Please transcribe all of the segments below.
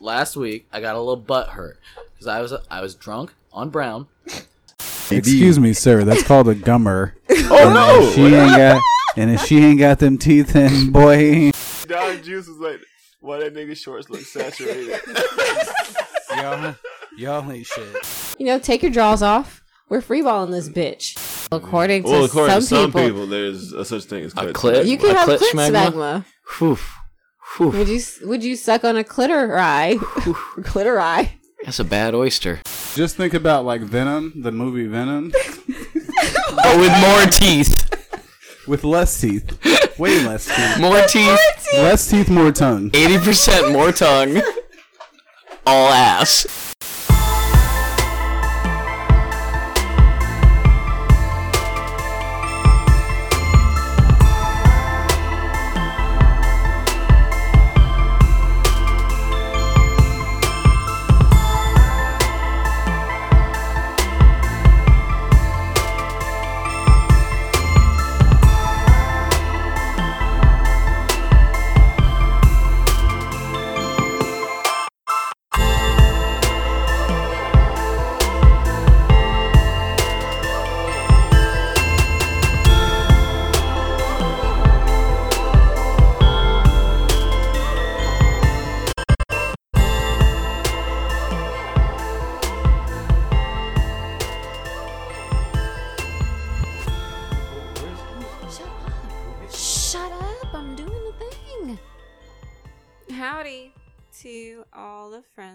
last week I got a little butt hurt because I was I was drunk on brown. Excuse me, sir. That's called a gummer. Oh no! She ain't got, and if she ain't got them teeth, then boy, Don Juice was like, why that nigga shorts look saturated? y'all, y'all ain't shit. You know, take your drawers off. We're freeballing this bitch. According to well, according some, to some people, people, there's a such thing as A clit. clit? you can A have clit clit smegma? smegma. Whew. Whew. Would you would you suck on a clitori? clitori. That's a bad oyster. Just think about like Venom, the movie Venom, But with more teeth. with less teeth, way less teeth, More teeth. less teeth, more tongue. 80% more tongue. All ass.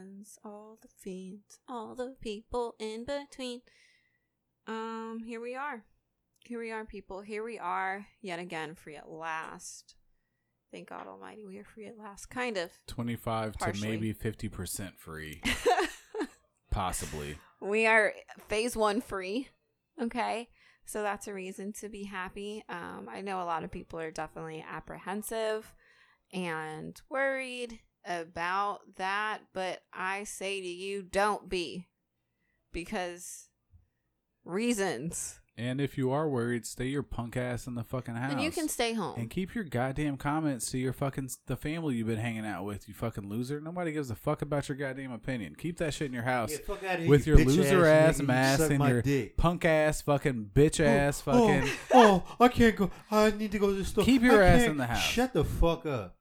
Friends, all the fiends, all the people in between. Um, here we are. Here we are, people. Here we are yet again, free at last. Thank God Almighty, we are free at last. Kind of. Twenty-five Partially. to maybe fifty percent free, possibly. we are phase one free. Okay. So that's a reason to be happy. Um, I know a lot of people are definitely apprehensive and worried about that, but I say to you, don't be. Because reasons. And if you are worried, stay your punk ass in the fucking house. And you can stay home. And keep your goddamn comments to your fucking the family you've been hanging out with. You fucking loser. Nobody gives a fuck about your goddamn opinion. Keep that shit in your house Yeah, fuck outta here, with you your loser ass ass, nigga. You mask suck and your dick. punk ass fucking bitch oh, ass Oh, fucking. Oh, I can't go. I need to go to the store. Keep your I ass in the house. Shut the fuck up.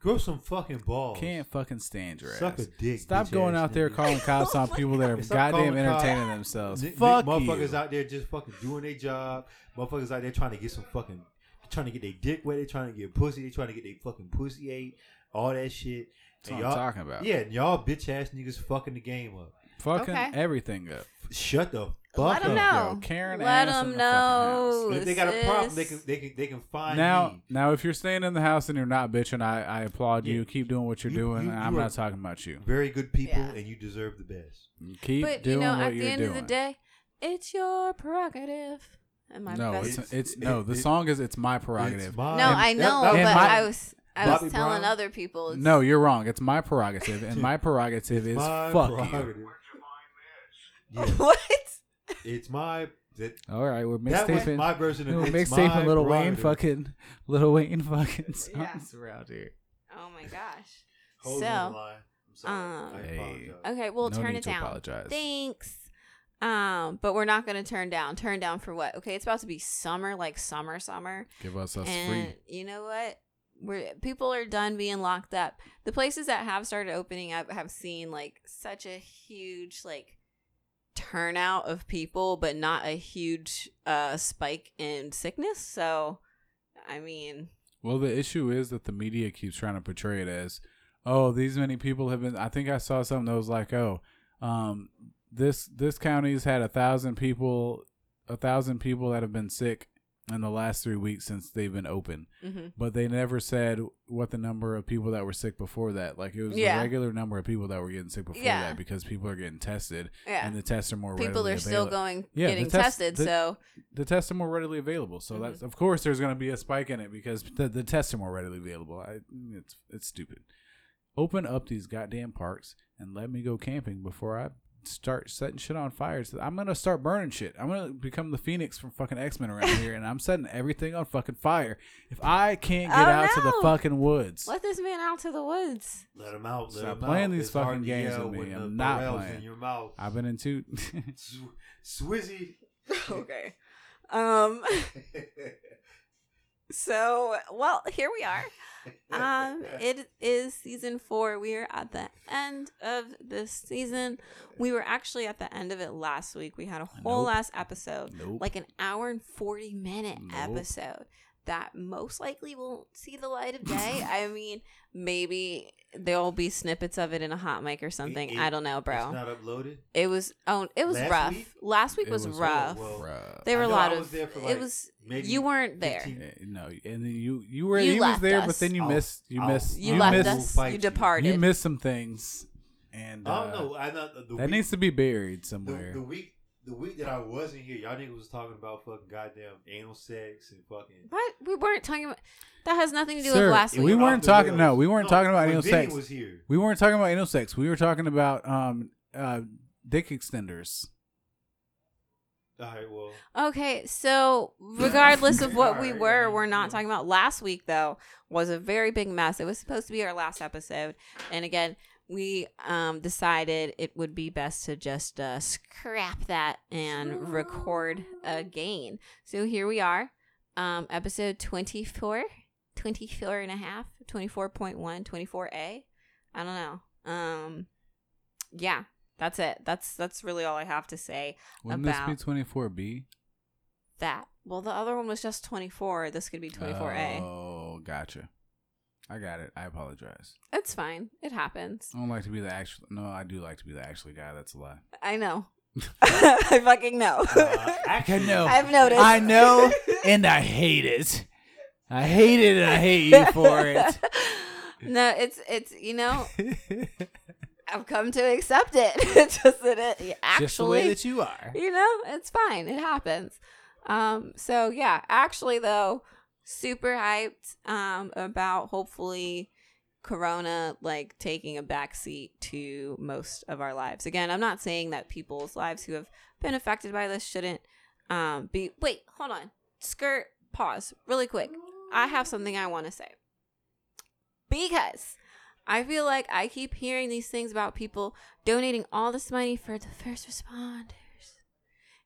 Grow some fucking balls. Can't fucking stand your Suck ass. a dick, Stop bitch going ass out there nigga. calling cops on people that are Stop goddamn cops. entertaining themselves. Fuck motherfuckers you. out there just fucking doing their job. Motherfuckers out there trying to get some fucking, trying to get their dick wet. They trying to get pussy. They trying to get their fucking pussy ate. All that shit. That's what I'm talking about. Yeah, and y'all bitch ass niggas fucking the game up. Fucking Okay. everything up. Shut the Let fuck them up. know. Yo, Karen Let ass in them the fucking know. house. If they got a problem, they sis. can they can they can find Now, me. now, if you're staying in the house and you're not bitching, I, I applaud you. Yeah. Keep doing what you're You- doing. you- and I'm you are- not talking about you. Very good people, Yeah. and you deserve the best. Keep but doing you know, what at you're the end doing. of the day, it's your prerogative. Am I no, best? it's, It's- it's no. it- The it- song is "It's My Prerogative." It's my- no, I that- know, that- but my- I was I was Bobby telling Brown? other people. It's, no, you're wrong. It's my prerogative, and my prerogative is my fuck you. prerogative. Yeah, what? it's my that, All right, we're that was mixtaping. my version of We're it's my mixtaping Lil Wayne prerogative. fucking Lil Wayne fucking songs Yeah. around here. Oh my gosh. Hoes so, on the line. I'm sorry. um, I Hey. apologize. okay, we'll No turn need it to down. apologize. Thanks. Um, but we're not gonna turn down. Turn down for what? Okay, it's about to be summer, like summer, summer. Give us us and free. you know what? We're people are done being locked up. The places that have started opening up have seen like such a huge like turnout of people, but not a huge uh spike in sickness. So, I mean, Well, the issue is that the media keeps trying to portray it as, oh, these many people have been. I think I saw something that was like, oh, um, this this county's had a thousand people, a thousand people that have been sick in the last three weeks since they've been open, mhm. but they never said what the number of people that were sick before that. Like it was Yeah. a regular number of people that were getting sick before Yeah. that because people are getting tested yeah, and the tests are more people readily are still going Yeah, getting test- tested. the- so, the tests are more readily available. So Mhm. that's of course there's going to be a spike in it because the, the tests are more readily available. I, it's it's stupid. Open up these goddamn parks and let me go camping before I start setting shit on fire. So I'm gonna start burning shit. I'm gonna become the Phoenix from fucking X Men around here, and I'm setting everything on fucking fire. If I can't get Oh, out to the fucking woods, Let this man out to the woods. Let him out. Let Stop him playing out. these It's fucking to games with me. when I'm not playing. in your mouth. I've been into. Sw- Swizzy. okay. Um. So, well, here we are. Um, it is season four. We are at the end of this season. We were actually at the end of it last week. We had a whole Nope. last episode, Nope. like an hour and 40 minute Nope. episode that most likely won't see the light of day. I mean, maybe there'll be snippets of it in a hot mic or something. it- I don't know, It's bro. not uploaded. It was oh, it was Last rough. week? Last week was, was- oh, rough. well, Bruh. there were a lot I of was there for, it was maybe you weren't there. 15 Eh, No, and then you you were You he was there, us. but then you I'll- missed you I'll- missed You, you left missed us. You you. departed. you missed some things, and I uh, don't know. I know the, the that week, needs to be buried the, somewhere. the week. The week that I wasn't here, y'all niggas was talking about fucking goddamn anal sex and fucking. What? We weren't talking about. That has nothing to do Sir, with last week. We weren't talking- rails. no, we weren't talking about when anal Vinny sex. Was here. we weren't talking about anal sex. We were talking about um uh dick extenders. All right, well, Okay, so regardless of what we Alright, were, we're not yeah. talking about. Last week though was a very big mess. It was supposed to be our last episode, and again, we um decided it would be best to just uh, scrap that and record again. So here we are, um, episode 24, 24 and a half, 24.1, 24A. I don't know. Um, yeah, that's it. That's that's really all I have to say Wouldn't About- this be twenty four B? that. Well, the other one was just 24. This could be 24A. Oh, gotcha. I got it. I apologize. It's fine. It happens. I don't like to be the actual. No, I do like to be the actually guy. That's a lie. I know. I fucking know. uh, actually, know. I've noticed. I know, and I hate it. I hate it, and I hate you for it. no, it's it's you know I've come to accept it. It's just that it actually Just the way that you are. you know it's fine. It happens. Um. So yeah, actually though, super hyped. Um. About hopefully. Corona like taking a backseat to most of our lives. Again, I'm not saying that people's lives who have been affected by this shouldn't um be wait, hold on. Skirt pause really quick. I have something I want to say. Because I feel like I keep hearing these things about people donating all this money for the first responders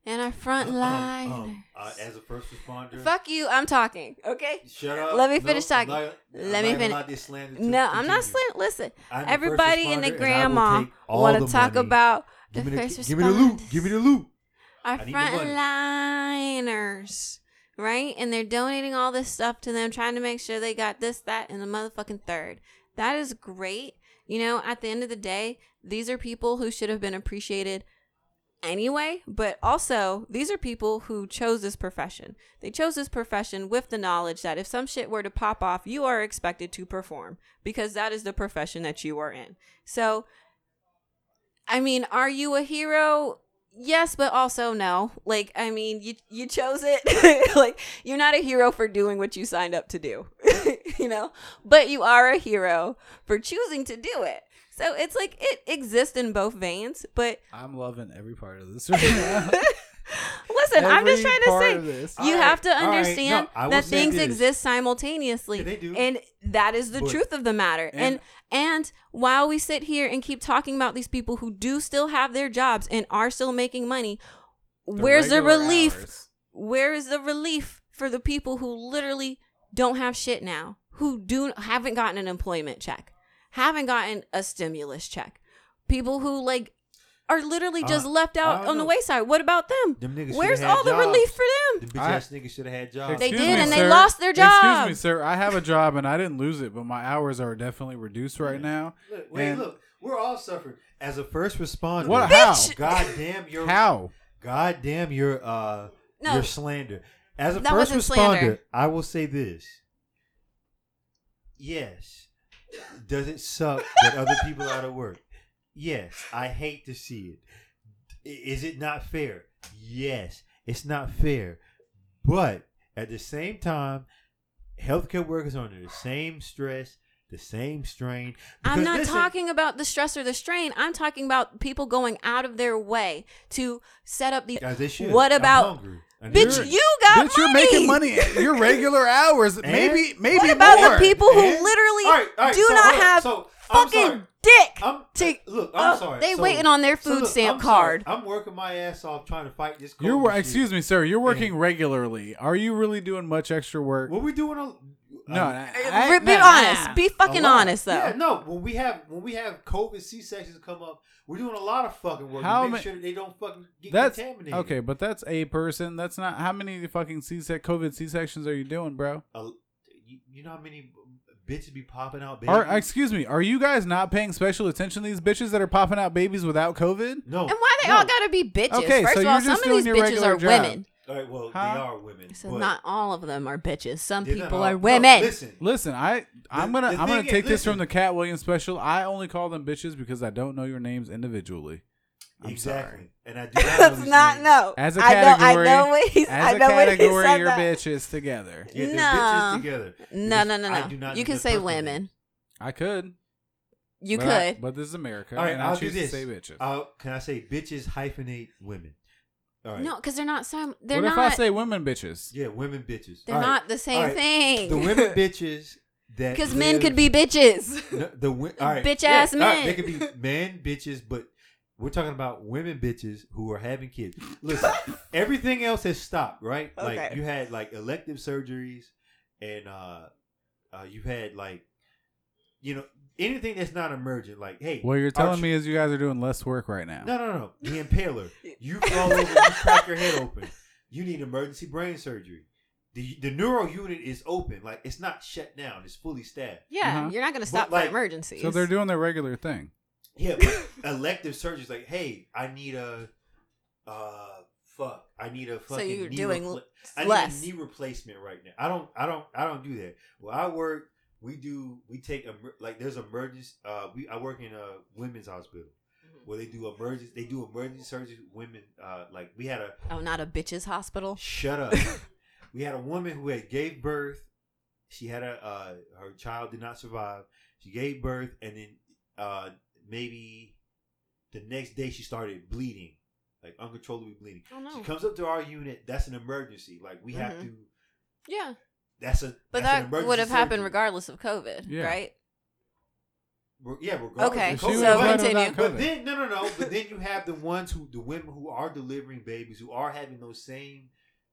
and our front um, liners. um, uh, as a first responder, Fuck you, I'm talking, okay? shut up. Let me No, finish talking. not- Let me finish. allowed this slander to No, I'm not continue. Listen, I'm everybody and the responder, and I will grandma want to talk money. about the Give me the, first give me the loot. Give me the loot. our the frontliners, right? And they're donating all this stuff to them, trying to make sure they got this, that, and the motherfucking third. That is great. You know, at the end of the day, these are people who should have been appreciated anyway, but also these are people who chose this profession. They chose this profession with the knowledge that if some shit were to pop off, you are expected to perform because that is the profession that you are in. So, I mean, are you a hero? Yes, but also no. Like, I mean, you you chose it. like, you're not a hero for doing what you signed up to do. you know? But you are a hero for choosing to do it. So it's like it exists in both veins, but I'm loving every part of this right now. listen, I'm just trying to say you All have to right, understand No, that things exist simultaneously Yeah, they do. and that is the But- truth of the matter. and, And- and while we sit here and keep talking about these people who do still have their jobs and are still making money where's the relief? hours. where is the relief for the people who literally don't have shit now who do haven't gotten an employment check haven't gotten a stimulus check people who like are literally just Uh, left out don't on the wayside what about them Them niggas where's shoulda had all the jobs. relief for them Them bitch ass niggas should have had jobs. They did, me, and they lost their job. Excuse me, sir. I have a job and I didn't lose it, but my hours are definitely reduced right now. Look, wait, And- look, we're all suffering as a first responder. What? How? God damn your How? God damn your uh No. your slander. As a That first responder, slander. I will say this. Yes. Does it suck that other people are out of work? Yes. I hate to see it. Is it not fair? Yes. It's not fair. But at the same time, healthcare workers are under the same stress, the same strain. I'm not listen, talking about the stress or the strain. I'm talking about people going out of their way to set up the. Guys, they should. What about- hungry. I need Bitch, you got Bitch, you're making money at your regular hours. maybe, maybe What about more. the people who And- literally All right, all right, do so not have So, fucking sorry. dick? I'm to- look. I'm Oh, sorry. they So- waiting on their so food look, stamp I'm sorry. card. I'm working my ass off trying to fight this. You're COVID excuse me, sir. You're working And- regularly. Are you really doing much extra work? What we doing? On, no, um, I- I- be nah. honest. Be fucking honest though. Yeah, no. When we have when we have COVID C sections come up, we're doing a lot of fucking work How to ma- make sure that they don't fucking get That's contaminated. okay, but that's a person. That's not how many fucking C sec COVID C sections are you doing, bro? Uh, you, you know how many bitches be popping out? Are babies? excuse me, are you guys not paying special attention to these bitches that are popping out babies without COVID? no. And why they no. all gotta be bitches? Okay, First so of all, some of these bitches are job. women. All right, well, Huh? they are women. So but not all of them are bitches. Some they're not people all- are no, women. listen, Listen, I I'm The- gonna the I'm gonna thing take is- this from listen. the Katt Williams special. I only call them bitches because I don't know your names individually. I'm exactly. sorry. And I do not know That's these not names. no. As a I know. category, I know what he's. As I a know what he category, said you're that. bitches together. Yeah, they're No. bitches together. No, Because no, no, I no. do not You know can their say personal women. I could. You but I- could. but this is America, All right, and I'll I do choose to this. say bitches. I'll, can I say bitches hyphenate women? All right. No, because they're not some. They're what if. I say women bitches? Yeah, women bitches. they're All right. not the same All right. thing. The women bitches that Because men could be bitches. No, the wi- all right, Bitch yeah, ass all right, men. they could be men bitches, but we're talking about women bitches who are having kids. Listen, everything else has stopped, right? Like Okay. you had like elective surgeries, and uh, uh you had like, you know, anything that's not emergent. Like, hey, What you're telling ch- me is you guys are doing less work right now. No, no, no. The impaler. You fall over, you crack your head open. You need emergency brain surgery. The the neuro unit is open. Like it's not shut down. It's fully staffed. Yeah, Uh-huh. you're not going to stop like- for emergencies. So they're doing their regular thing. Yeah, but elective surgeries like, hey, I need a uh fuck. I need a fucking you're knee doing repla- l- I less. need a knee replacement right now. I don't I don't I don't do that. Well, I work we do we take emer- like there's emergency uh we I work in a women's hospital. Mm-hmm. Where they do emergency, they do emergency surgery. Women, uh, like we had a Oh, not a bitches hospital. Shut up. we had a woman who had gave birth. She had a uh, her child did not survive. She gave birth, and then uh, maybe the next day she started bleeding, like uncontrollably bleeding. Oh She comes up to our unit. That's an emergency. Like we have Mhm. to. Yeah, That's a. but that's that would have happened surgery. regardless of COVID, Yeah. right? Re- Yeah, regardless. Okay, of She COVID. so right continue. But then no no no. But then you have the ones who the women who are delivering babies who are having those same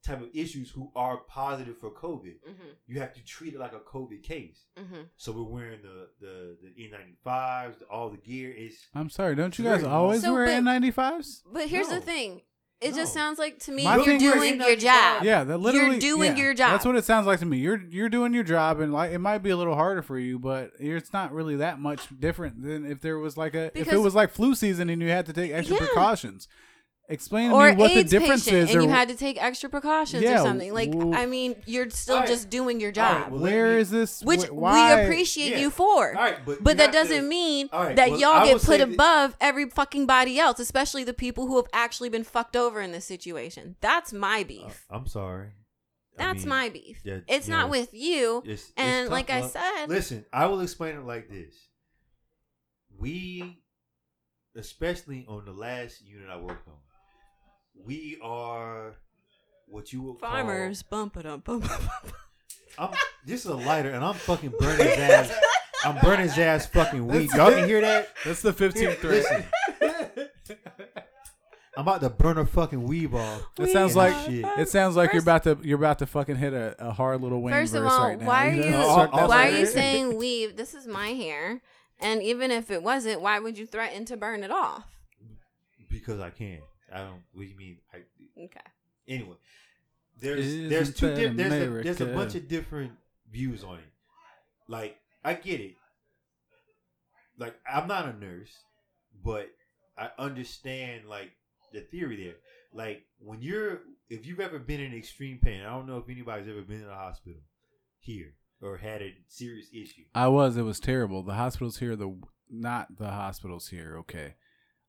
type of issues who are positive for COVID. Mm-hmm. You have to treat it like a COVID case. Mm-hmm. So we're wearing the the the N95s, all the gear is I'm sorry, don't you guys always So, wear but- N95s? But here's No. the thing. It just sounds like to me My you're thing is- doing your N95. job. Yeah, that literally doing yeah, your job. That's what it sounds like to me. You're you're doing your job, and like it might be a little harder for you, but it's not really that much different than if there was like a if it was like flu season and you had to take extra Yeah. precautions. Explain to Or me what AIDS the difference patient, is. and or you had to take extra precautions Yeah, or something. Like, well- I mean, you're still Alright. just doing your Alright, job, well, where me- is this? which wh- why? we appreciate Yeah. you for. all right, but But you that doesn't mean All right, that well, y'all I get put say that- above every fucking body else, especially the people who have actually been fucked over in this situation. That's my Uh, beef. I'm sorry. I That's mean, my beef. yeah, it's yeah, not with you. it's- it's and tough like I love. said, Listen, I will explain it like this. We, especially on the last unit I worked on, we are what you would farmers bump it up, bump it up. I'm, this is a lighter, and I'm fucking burning his ass. I'm burning his ass fucking weed. Y'all can hear that? That's the 15th threat. I'm about to burn a fucking weave off. It sounds and like shit. it sounds like you're about to you're about to fucking hit a, a hard little wing First of verse all, right now. why are know? you I'll- I'll why are you saying weave? This is my hair, and even if it wasn't, why would you threaten to burn it off? because I can. I don't. What do you mean? I, Okay. anyway, there's Isn't there's two di- there's a, there's a bunch of different views on it. Like I get it. Like I'm not a nurse, but I understand like the theory there. Like when you're if you've ever been in extreme pain, I don't know if anybody's ever been in a hospital here or had a serious issue. I was. It was terrible. The hospitals here, the not the hospitals here. Okay,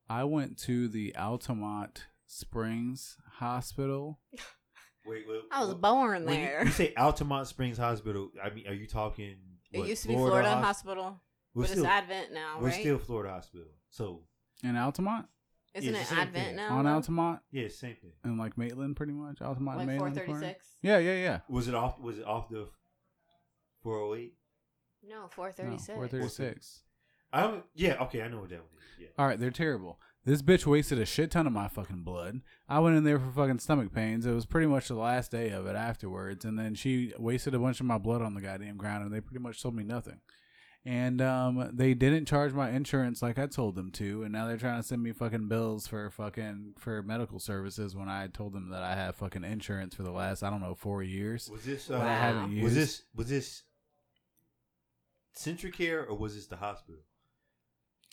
I went to the Altamonte Springs Hospital. Wait, wait I was what- born when you- there. You, say Altamonte Springs Hospital. I mean, are you talking It used to be Florida Hos- Hospital, We're but still, it's Advent now, we're right? still Florida Hospital. So In Altamonte, Isn't it's it Advent thing. now? on? Altamonte, yeah, same thing. and like Maitland, pretty much Altamonte, and like four Maitland. thirty corner. six. Yeah, yeah, yeah. Was it off? Was it off the 408? No, four No, thirty six. 436. I don't. Yeah. Okay, I know what that one is. Yeah. All right, they're terrible. This bitch wasted a shit ton of my fucking blood. I went in there for fucking stomach pains. It was pretty much the last day of it afterwards, and then she wasted a bunch of my blood on the goddamn ground, and they pretty much told me nothing. And um, they didn't charge my insurance like I told them to, and now they're trying to send me fucking bills for fucking for medical services when I told them that I have fucking insurance for the last I don't know four years. Was this? that I Uh, haven't used. was this? Was this? CentraCare or was this the hospital?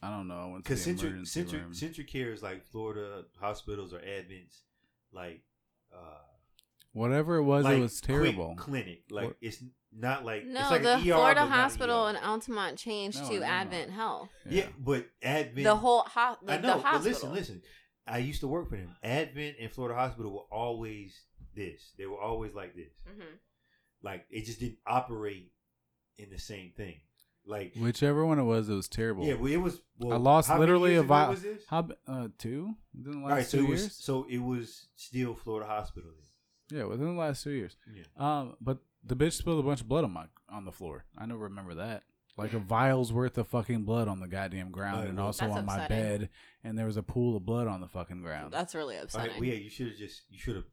I don't know. I went Because Centra, emergency Centra, room. CentraCare is like Florida hospitals or admins, like uh, Whatever it was, like it was terrible. clinic. Like What- it's not like No, it's like the an ER, Florida Hospital ER. in Altamonte changed No, to no. Advent Health. yeah. but Advent. The whole ho- the, I know, the but listen, listen. I used to work for them. Advent and Florida Hospital were always this. They were always like this. Mhm. Like it just didn't operate in the same thing. Like Whichever one it was, it was terrible. yeah, well, it was. Well, I lost how many literally years a ago vi- Was this? How uh two? Within the last All right, so two it was years? so it was still Florida Hospital. Then. yeah, within the last two years. Yeah. Um, but the bitch spilled a bunch of blood on my on the floor. I don't remember that. Like a vial's worth of fucking blood on the goddamn ground, Right, and well- also That's on my bed, and there was a pool of blood on the fucking ground. That's really All upsetting. right, well, yeah, you should have just you should have.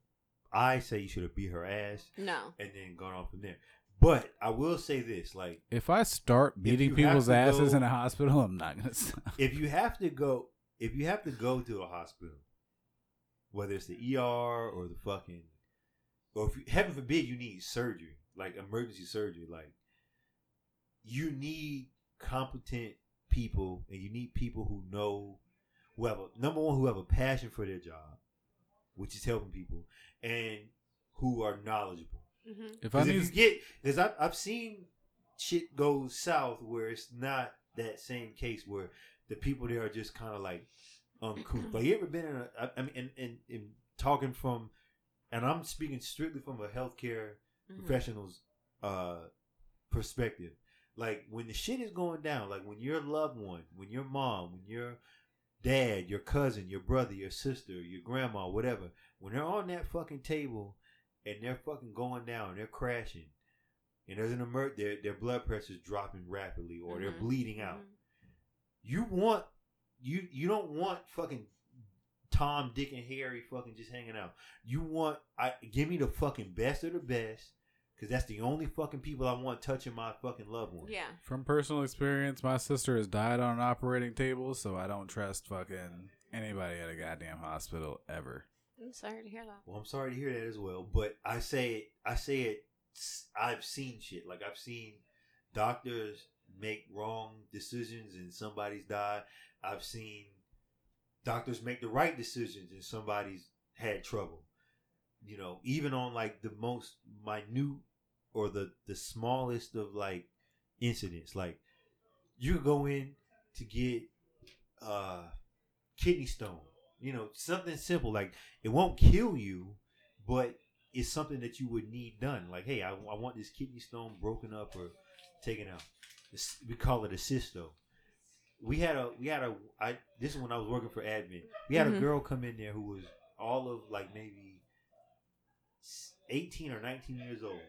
I say you should have beat her ass no. and then gone on from there. But I will say this: like, if I start beating people's asses go- in a hospital, I'm not gonna stop. if you have to go, if you have to go to a hospital, whether it's the ER or the fucking, or if you, heaven forbid you need surgery, like emergency surgery, like you need competent people and you need people who know, who have a, number one, who have a passion for their job, which is helping people, and who are knowledgeable. Hmm If I Because if need you get, because I've, I've seen shit go south where it's not that same case where the people there are just kind of like uncouth. Like you ever been in a, I, I mean, and, and, and talking from, and I'm speaking strictly from a healthcare Mm-hmm. professional's uh perspective. Like when the shit is going down, like when your loved one, when your mom, when your dad, your cousin, your brother, your sister, your grandma, whatever, when they're on that fucking table and they're fucking going down, they're crashing, and there's an emer- their their blood pressure's dropping rapidly or they're Mhm. bleeding out. Mhm. You want you you don't want fucking Tom, Dick, and Harry fucking just hanging out. You want I give me the fucking best of the best, because that's the only fucking people I want touching my fucking loved one. Yeah. From personal experience, my sister has died on an operating table, so I don't trust fucking anybody at a goddamn hospital ever. I'm sorry to hear that. Well, I'm sorry to hear that as well, but I say it. I say it. I've seen shit like I've seen doctors make wrong decisions and somebody's died. I've seen doctors make the right decisions and somebody's had trouble. You know, even on like the most minute or the the smallest of like incidents, like you go in to get uh kidney stone. You know, something simple like it won't kill you, but it's something that you would need done. Like, hey, I, I want this kidney stone broken up or taken out. We call it a cysto. We had a we had a I this is when I was working for admin. We had Mhm. a girl come in there who was all of like maybe eighteen or nineteen years old,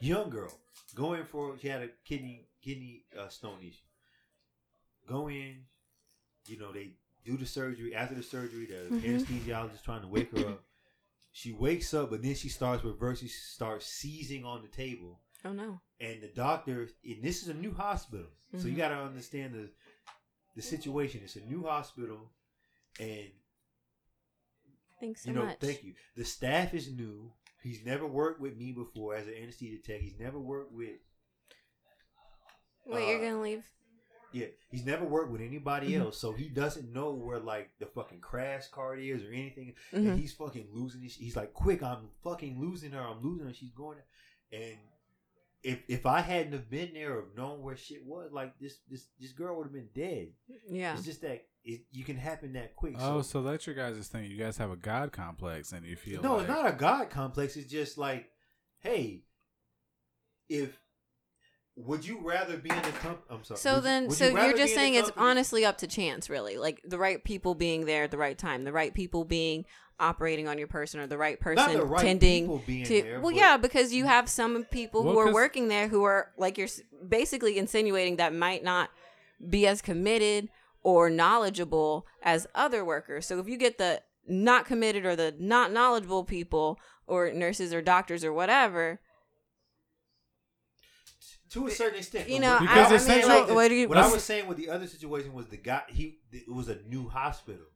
young girl. going for she had a kidney kidney uh, stone issue. Go in, you know they do the surgery. After the surgery, the Mhm. anesthesiologist trying to wake her up. She wakes up, but then she starts reversing. She starts seizing on the table, Oh no. and the doctor. And this is a new hospital, so you Mhm. got to understand the the situation. It's a new hospital, and Thanks so you know, much. thank you. The staff is new. He's never worked with me before as an anesthesia tech. He's never worked with Wait, you're uh, gonna leave? Yeah, he's never worked with anybody Mhm. else, so he doesn't know where like the fucking crash cart is or anything. Mhm. And he's fucking losing. His, he's like, "Quick, I'm fucking losing her. I'm losing her. She's going." And if if I hadn't have been there or known where shit was, like this this this girl would have been dead. Yeah. It's just that it you can happen that quick. Oh, so that's your guys' thing. You guys have a god complex, and you feel no, like, it's not a god complex. It's just like, hey, if would you rather be in a company? I'm sorry. So would then, would so you you're just be in a saying it's honestly up to chance, really. Like the right people being there at the right time, the right people being operating on your person, or the right person Not the right tending people being to. there, well, yeah, because you have some people Well, who are working there who are like you're basically insinuating that might not be as committed or knowledgeable as other workers. So if you get the not committed or the not knowledgeable people or nurses or doctors or whatever, to a certain extent. you know, Because I, I mean, like, what you? What I was saying with the other situation was the guy. He it was a new hospital.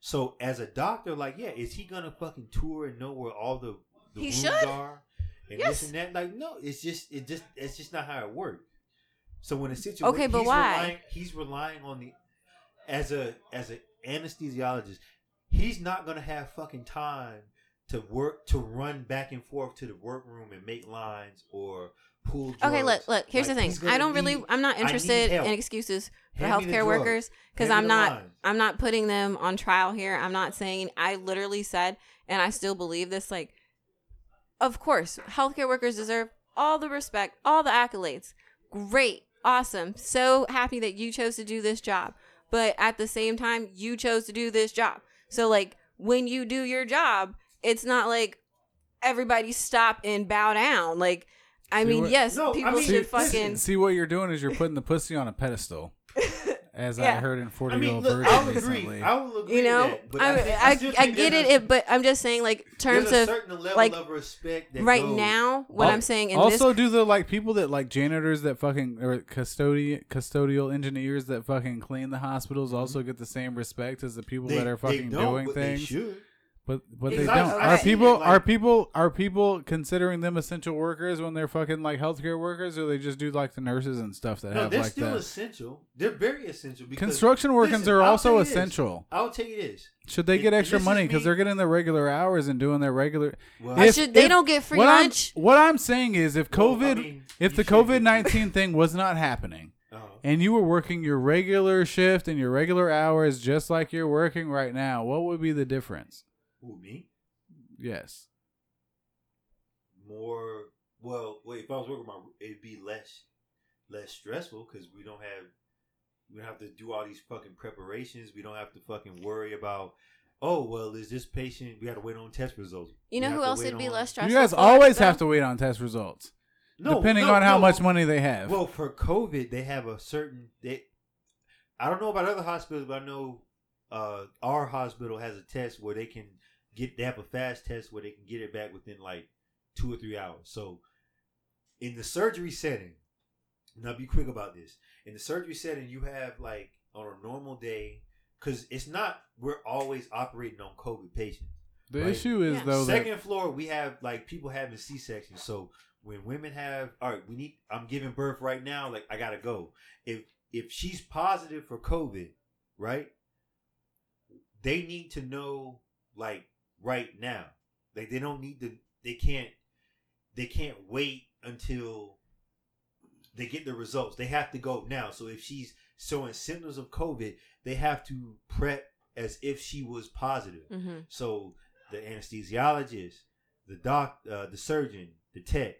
So as a doctor, like, yeah, is he gonna fucking tour and know where all the, the He rooms should. are and Yes. this and that? Like, no, it's just it just it's just not how it works. So when a situation, Okay, but he's why? Relying, he's relying on the as a as an anesthesiologist. He's not gonna have fucking time to work to run back and forth to the workroom and make lines or Drugs. Okay, look, look. Here's Like, the thing. I don't really. I'm not interested in excuses for Hand healthcare workers because I'm not. lines. I'm not putting them on trial here. I'm not saying. I literally said, and I still believe this. Like, of course, healthcare workers deserve all the respect, all the accolades. Great, awesome. So happy that you chose to do this job. But at the same time, you chose to do this job. So like when you do your job, it's not like everybody stop and bow down. Like I See mean, what- yes, No, I people mean, should this- fucking See what you're doing is you're putting the pussy on a pedestal, as I Yeah. heard in Forty I Year mean, Old look, Virgin I'll recently. agree. I will agree. you know with that, but I, think- I, still I, think get it, a- it but i'm just saying like terms there's a of certain level like, of respect that right goes- now what Al- i'm saying in also, this do the like people that like janitors that fucking or custodian custodial engineers that fucking clean the hospitals also get the same respect as the people They- that are they fucking don't, doing but they things? should. But but they Exactly. don't. Are seen people like- are people are people considering them essential workers when they're fucking like healthcare workers, or they just do like the nurses and stuff that No, have they're like still that? essential. They're very essential. Because, Construction workers listen, are I'll also tell you this. essential. I'll tell you this. Should they get and extra this is money because they're getting their regular hours and doing their regular? Well, I If- should they if- don't get free what lunch I'm, what I'm saying is, if Well, I COVID, mean, if you the should COVID nineteen thing was not happening, uh, and you were working your regular shift and your regular hours just like you're working right now, what would be the difference? Who me? Yes. More. Well, wait. If I was working my, it'd be less, less stressful because we don't have, we don't have to do all these fucking preparations. We don't have to fucking worry about. Oh well, is this patient? We got to wait on test results. you know who else would be on- less stressful You guys always though? have to wait on test results, No, depending no, on how no. much money they have. Well, for COVID, they have a certain. They, I don't know about other hospitals, but I know uh, our hospital has a test where they can get. They have a fast test where they can get it back within like two or three hours. So, in the surgery setting, now be quick about this. In the surgery setting, you have like on a normal day, because it's not we're always operating on COVID patients. the right. issue is Yeah. though that Second floor, we have like people having C sections. So when women have, all right, we need. I'm giving birth right now. Like I gotta go. If if she's positive for COVID, right? They need to know like right now. Like they don't need to. They can't. They can't wait until they get the results. They have to go now. So if she's showing symptoms of COVID, they have to prep as if she was positive. Mhm. So the anesthesiologist, the doc, uh, the surgeon, the tech,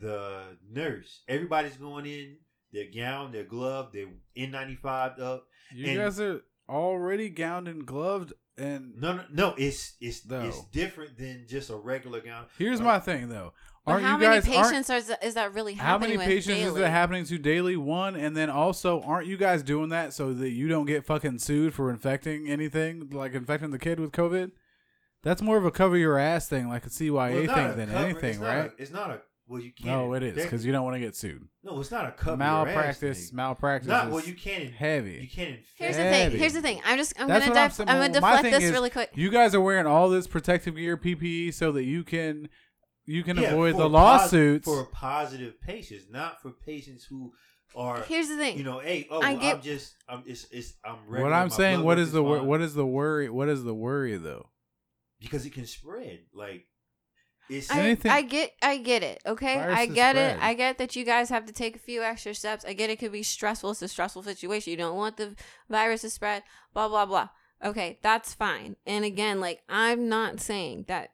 the nurse, everybody's going in. Their gown, their glove, their N95 up. you and- guys are already gowned and gloved. And No, no, no. It's it's No. it's different than just a regular gown. here's Right. my thing though: aren't how you many guys aren't- patients are, is that really How many with patients is that happening to daily? One, and then also, aren't you guys doing that so that you don't get fucking sued for infecting anything, like infecting the kid with COVID? That's more of a cover your ass thing, like a CYA Well, thing a than cover- anything, it's right? A, it's not a well, you can't. No, it is because you don't want to get sued. No, it's not a cover. malpractice, Your ass malpractice. Not well. You can't. heavy. You can't. Infect. Here's the thing. Here's the thing. I'm just I'm That's gonna what I'm def- I'm gonna my deflect thing this is, really quick. You guys are wearing all this protective gear, PPE, so that you can you can Yeah, avoid for the pos- lawsuits. for positive patients, not for patients who are. Here's the thing. You know, hey, oh, I well, get- I'm just, I'm, it's, it's, I'm. what I'm saying, blood what work is the wor- fine. what is the worry? What is the worry though? Because it can spread. Like, it's. I, anything- I get I get it. Okay, I get it. I get that you guys have to take a few extra steps. I get it could be stressful. It's a stressful situation. You don't want the virus to spread. Blah blah blah. Okay, that's fine. And again, like I'm not saying that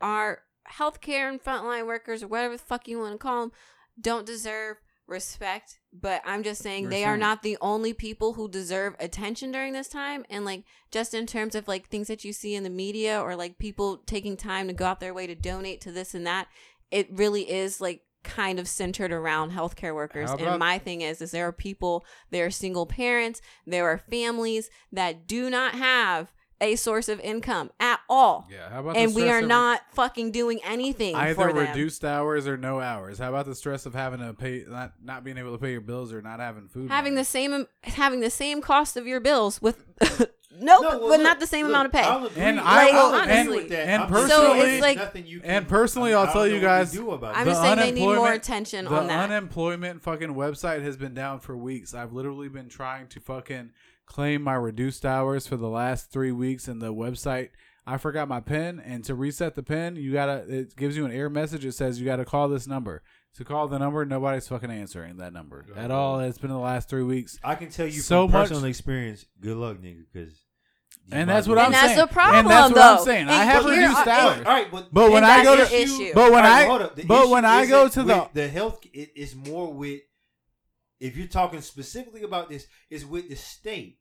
our healthcare and frontline workers or whatever the fuck you want to call them don't deserve respect, but I'm just saying they are not the only people who deserve attention during this time. And like just in terms of like things that you see in the media or like people taking time to go out their way to donate to this and that, it really is like kind of centered around healthcare workers. And my thing is is there are people, there are single parents, there are families that do not have a source of income at all. Yeah. How about And the we are of not fucking doing anything either for them. reduced hours or no hours? How about the stress of having to pay not not being able to pay your bills or not having food? having money? the same having the same cost of your bills with no, No, well, but look, not the same look, amount of pay. I'll agree- And I'll I- agree honestly- with that. and personally- So it's like- nothing you and personally, I mean, I'll tell you guys, do about I'm just saying they need more attention the on that. unemployment fucking website has been down for weeks. I've literally been trying to fucking claim my reduced hours for the last three weeks, and the website. I forgot my pin, and to reset the pin, you gotta. It gives you an error message. It says you gotta call this number. To call the number, nobody's fucking answering that number at all. It's been the last three weeks, I can tell you So from much- personal experience. Good luck, nigga, because and that's what I'm And that's saying. the problem, and that's what I'm though. saying. And I have here- reduced uh, hours. All right, but But when And I go to, your issue. but when All right, I, up. The but issue when I go isn't to the, with the health, it is more with if you're talking specifically about this, is with the state.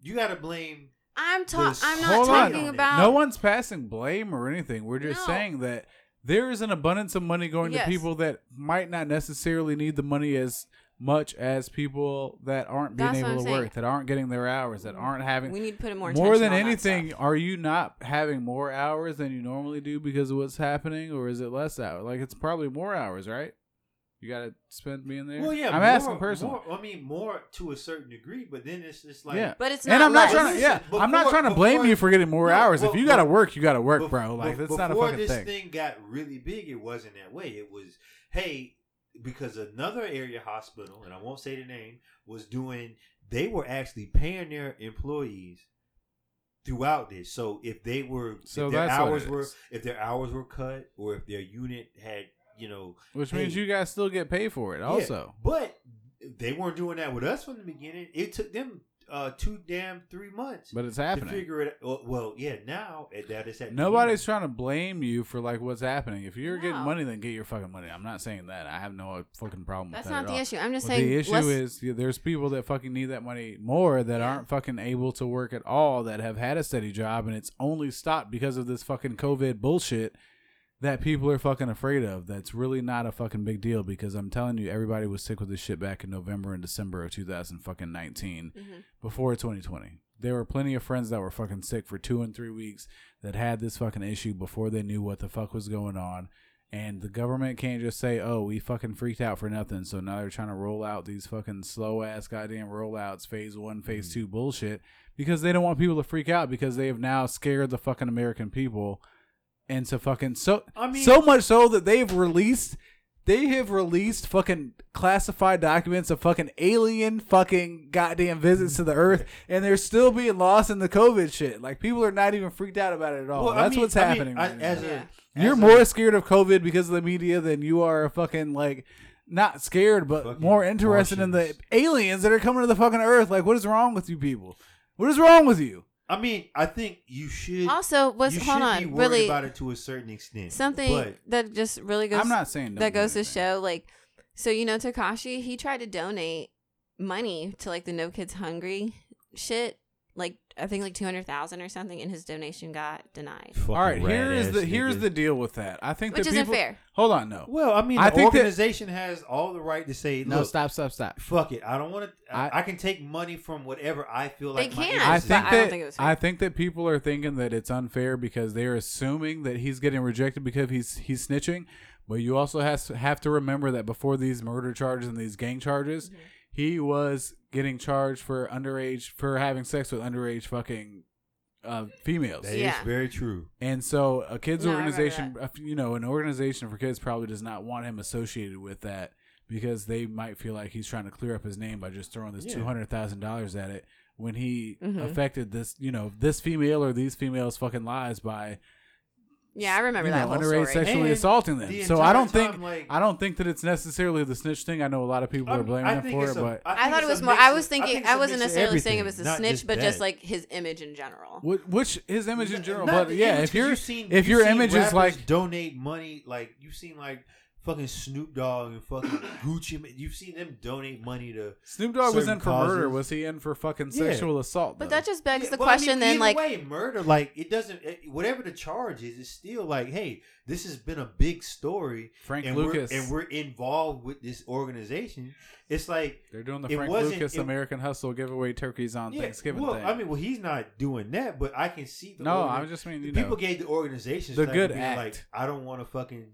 You got to blame. I'm talking. I'm not Hold on. talking about. No one's passing blame or anything. We're just No. saying that there is an abundance of money going Yes. to people that might not necessarily need the money as much as people that aren't being That's what able I'm to saying. work, that aren't getting their hours, that aren't having we need to put in more more attention than on that anything. stuff. Are you not having more hours than you normally do because of what's happening, or is it less hours? Like it's probably more hours, right? You got to spend being there. Well, yeah, I'm more, asking personally. More, I mean, more to a certain degree, but then it's just like yeah, But it's not. and I'm not less. trying to. Yeah, Listen, I'm not trying to blame before- you for getting more No, hours. well, if you got to work, you got to work, Bef- bro. Like that's not a big thing. before fucking this thing. thing got really big, it wasn't that way. It was, hey, because another area hospital, and I won't say the name, was doing. They were actually paying their employees throughout this. So if they were, So if their that's hours were, if their hours were cut, or if their unit had, you know, Which hey, means you guys still get paid for it, yeah, also. but they weren't doing that with us from the beginning. It took them uh two damn three months But it's to happening. figure it. Well, well, yeah, now that is at the Nobody's end. trying to blame you for like what's happening. If you're getting money, then get your fucking money. I'm not saying that. I have no fucking problem That's with that. That's not at the all. issue. I'm just Well, saying. the issue is yeah, there's people that fucking need that money more that Yeah. aren't fucking able to work at all that have had a steady job and it's only stopped because of this fucking COVID bullshit that people are fucking afraid of. That's really not a fucking big deal because I'm telling you, everybody was sick with this shit back in November and December of 2019 Mhm. before 2020. There were plenty of friends that were fucking sick for two and three weeks that had this fucking issue before they knew what the fuck was going on. And the government can't just say, oh, we fucking freaked out for nothing. So now they're trying to roll out these fucking slow ass goddamn rollouts, phase one, phase two bullshit, because they don't want people to freak out because they have now scared the fucking American people into fucking so I mean- so much so that they've released they have released fucking classified documents of fucking alien fucking goddamn visits to the earth and they're still being lost in the covid shit. Like people are not even freaked out about it at all. Well, I that's mean- what's I mean, happening I- right as now. a- you're as a- more scared of covid because of the media than you are fucking like not scared but more interested in the aliens that are coming to the fucking earth. Like what is wrong with you people? What is wrong with you I mean, I think you should. Also, was you hold should be on, worried really about it to a certain extent. something but that just really goes. i'm not saying that goes to anything. show like so you know Tekashi he tried to donate money to like the no kids hungry shit like i think like 200000 or something and his donation got denied fucking all right here is the here's the deal with that i think which that isn't people, fair hold on no Well, I mean, I the think that- organization has all the right to say, no "Look, stop stop stop fuck it. I don't want to. I, I- I can take money from whatever I feel They like." my can. I interest think but I that don't think it was fair. I think that people are thinking that it's unfair because they're assuming that he's getting rejected because he's he's snitching. But you also has have to remember that before these murder charges and these gang charges, Mm-hmm. he was getting charged for underage for having sex with underage fucking uh, females. That is Yeah. very true. And so a kids No, I remember organization, you know, an organization for kids probably does not want him associated with that because they might feel like he's trying to clear up his name by just throwing this Yeah. two hundred thousand dollars at it when he Mhm. affected this, you know, this female or these females' fucking lives by yeah i remember you that know, whole underage story sexually And assaulting them. the So I entire don't think time, like- I don't think that it's necessarily the snitch thing. I know a lot of people are I'm- blaming I him think for it's it, a- but I, think thought it it's was more. mix I of- was thinking. think it's I, a wasn't mix of necessarily saying it was everything, a not snitch, but just that. like his image in general. Wh- which his image in general. not But the yeah, image, if 'cause you're you've seen- if you've your seen image is rappers like donate money, like you've seen like fucking Snoop Dogg and fucking Gucci. Mane. You've seen them donate money to. Snoop Dogg was certain in for murder. Was he in for fucking Yeah. sexual assault? But though? that just begs Yeah, the well, I mean, question then, either like, way, murder, like it doesn't. it- Whatever the charge is, it's still like, hey, this has been a big story, Frank and Lucas. we're and we're involved with this organization. It's like They're doing the it Frank wasn't- Lucas it- American Hustle giveaway turkeys on yeah, Thanksgiving well, thing. I mean, well, he's not doing that, but I can see the no, organ- I was just mean you people know. gave the organizations The like, good being act. like I don't want to fucking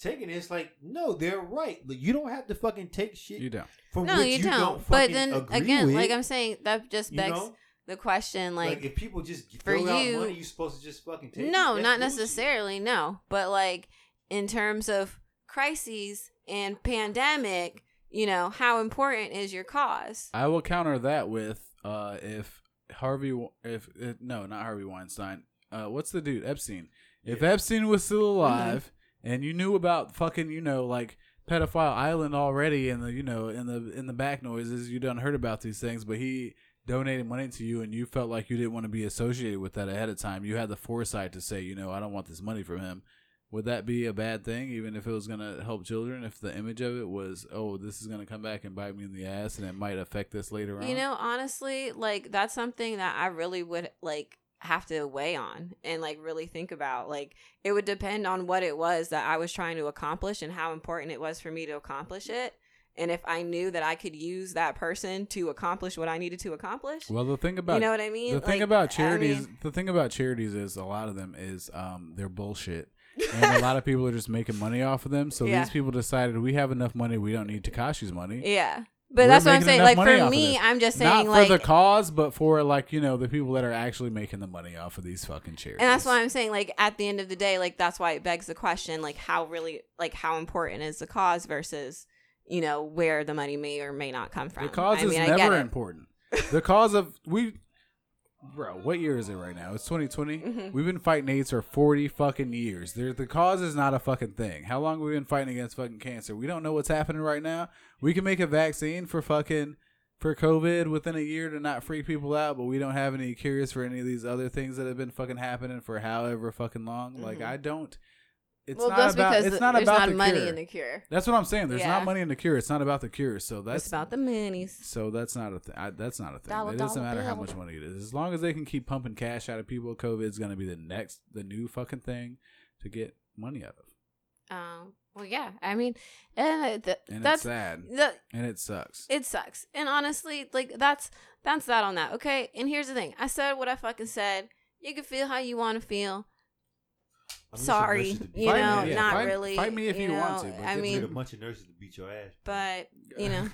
take it. It's like no, they're right. Like, you don't have to fucking take shit You don't. from no, which you, you don't. fucking but then agree again, with, like I'm saying, that just you begs know? the question, Like, like, if people just for throw out you- money, you supposed to just fucking take no, That's not bullshit. necessarily, no. But like in terms of crises and pandemic, you know, how important is your cause? I will counter that with uh, if Harvey, if, if no, not Harvey Weinstein. Uh, what's the dude Epstein? If Yeah. Epstein was still Mm-hmm. alive and you knew about fucking, you know, like pedophile island already, and the you know in the in the back noises, you done heard about these things, but he donated money to you and you felt like you didn't want to be associated with that ahead of time. You had the foresight to say, you know, I don't want this money from him. Would that be a bad thing, even if it was going to help children? If the image of it was, oh, this is going to come back and bite me in the ass, and it might affect this later on. You know, honestly, like that's something that I really would like have to weigh on and like really think about. Like it would depend on what it was that I was trying to accomplish and how important it was for me to accomplish it. And if I knew that I could use that person to accomplish what I needed to accomplish, Well, the thing about you know what I mean? the thing Like, about I charities, mean, the thing about charities is a lot of them is um they're bullshit, and a lot of people are just making money off of them. So Yeah. these people decided we have enough money, we don't need Tekashi's money. yeah. But We're that's what I'm saying. Like for me. I'm just Not saying for the cause, but for like you know the people that are actually making the money off of these fucking charities. And that's why I'm saying, like, at the end of the day, like, that's why it begs the question, like, how really, like, how important is the cause versus, you know, where the money may or may not come from. the cause I is mean, never important. The cause of we, bro. What year is it right now? It's 2020. Mhm. We've been fighting AIDS for 40 fucking years. There, the cause is not a fucking thing. How long have we been fighting against fucking cancer? We don't know what's happening right now. We can make a vaccine for fucking for COVID within a year to not freak people out, but we don't have any cures for any of these other things that have been fucking happening for however fucking long. Like Mhm. I don't. It's well, not that's about. because It's not there's about not the money cure. in the cure. That's what I'm saying. There's Yeah. not money in the cure. It's not about the cure. So that's it's about the monies. so that's not a thing. That's not a thing. Dollar, it doesn't matter how much money it is. As long as they can keep pumping cash out of people, COVID's going to be the next, the new fucking thing to get money out of. Um, well, yeah. I mean, and th- And that's sad. the, And it sucks. it sucks. And honestly, like, that's that's that on that. Okay. And here's the thing. I said what I fucking said. You can feel how you want to feel. I mean, some Sorry, nurses to beat you Fight know, ass. me, yeah, not fight- really. fight me if you want know, to, but I get Get a bunch of nurses to beat your ass. but you know, I'm,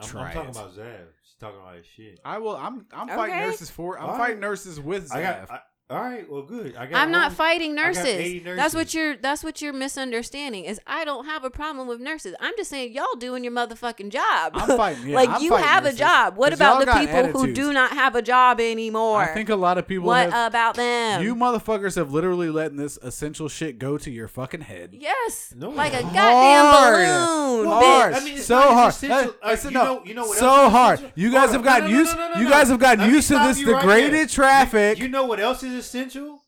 I'm talking it. about Zav. She's talking all that shit. I will. I'm. I'm fighting nurses for. I'm All fighting nurses with I got. I, all right. Well, good. I got. I'm not homies- fighting I got nurses. That's what you're. That's what you're misunderstanding. Is I don't have a problem with nurses. I'm just saying y'all doing your motherfucking job. I'm fighting. Yeah, like I'm you fighting have nurses. a job. What about the got people who do not have a job anymore? I think a lot of people. what have, about them? you motherfuckers have literally letting this essential shit go to your fucking head. yes, No. like a Hard. goddamn balloon, hard, bitch. I mean, so hard. essential. Hey, Uh, you no, know- you know what so else hard. essential? You guys Hold have on. gotten No, no, used. no, no, no, you guys have gotten used to this degraded traffic. You know what else is essential?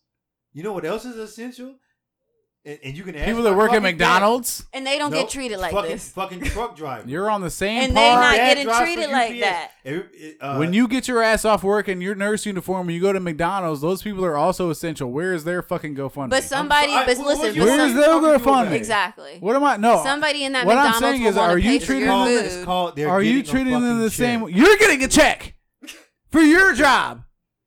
You know what else is essential? And, and you can ask People that work at fucking dad. McDonald's. and they don't Nope. get treated like fucking, this. Fucking truck driver. You're on the same And they par. not Dad getting drives for treated like UPS. that. Every- uh, when you get your ass off work in your nurse uniform and you go to McDonald's, those people are also essential. Where is their fucking GoFundMe? But somebody, I- but what- listen, what you but Where's some, talking their to you GoFundMe? exactly. What am I? No. Somebody in that what I'm saying will is, wanna are you pay for treating called, them? it's called they're Are you getting a treating them fucking the same? check. You're getting a check for your job.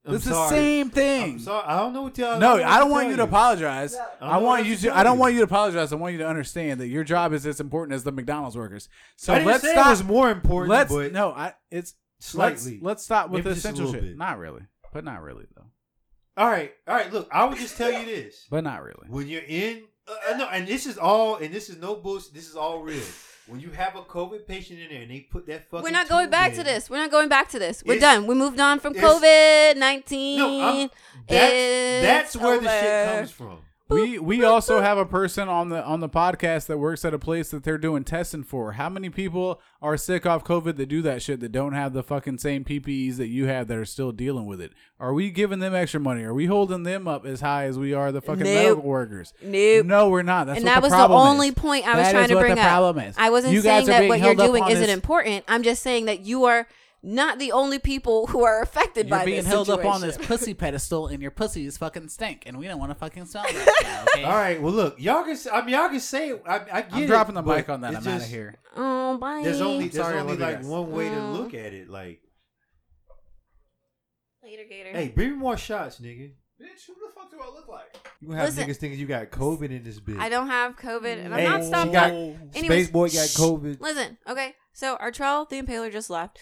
I'm It's the sorry. same thing. I'm sorry. I don't know what y'all. No, I don't want you to apologize. I I want you to. I don't want you to apologize. I want you to understand that your job is as important as the McDonald's workers. So I didn't let's say stop. it was more important. let's but no. I it's slightly. Let's, let's stop with Maybe the just a essential little shit. bit. Not really, but not really though. all right, all right. Look, I would just tell you this: But not really. when you're in, uh, uh, no, and this is all, and this is no bullshit. This is all real. When you have a COVID patient in there and they put that fucking, We're not going back in, to this. We're not going back to this. We're It's- done. We moved on from COVID nineteen. No, I'm, that's, that's where the shit comes from. We we also have a person on the on the podcast that works at a place that they're doing testing for. How many people are sick off COVID that do that shit that don't have the fucking same PPEs that you have that are still dealing with it? Are we giving them extra money? Are we holding them up as high as we are the fucking Nope. medical workers? Nope. No, we're not. That's and what that the was the only is. point I was That trying is to what bring the up. problem is. I wasn't You saying that what you're doing isn't this- important. I'm just saying that you are not the only people who are affected You're by being this held up on this pussy pedestal, and your pussies fucking stink, and we don't want to fucking smell that. Okay? All right. Well, look, y'all can. s- I mean, y'all can say. It. I, I get I'm it, dropping the mic on that. I'm out of here. Oh, bye. There's only there's Sorry, only like guys. one way to Mm. look at it. Like, Later, Gator. hey, bring me more shots, nigga. Bitch, who the fuck do I look like? You gonna have Listen. niggas thinking you got COVID in this bitch. I don't have COVID, and I'm Hey, not stopping. got- Anyways, Space Boy got. COVID. Listen, okay. So our Artrell the Impaler just left.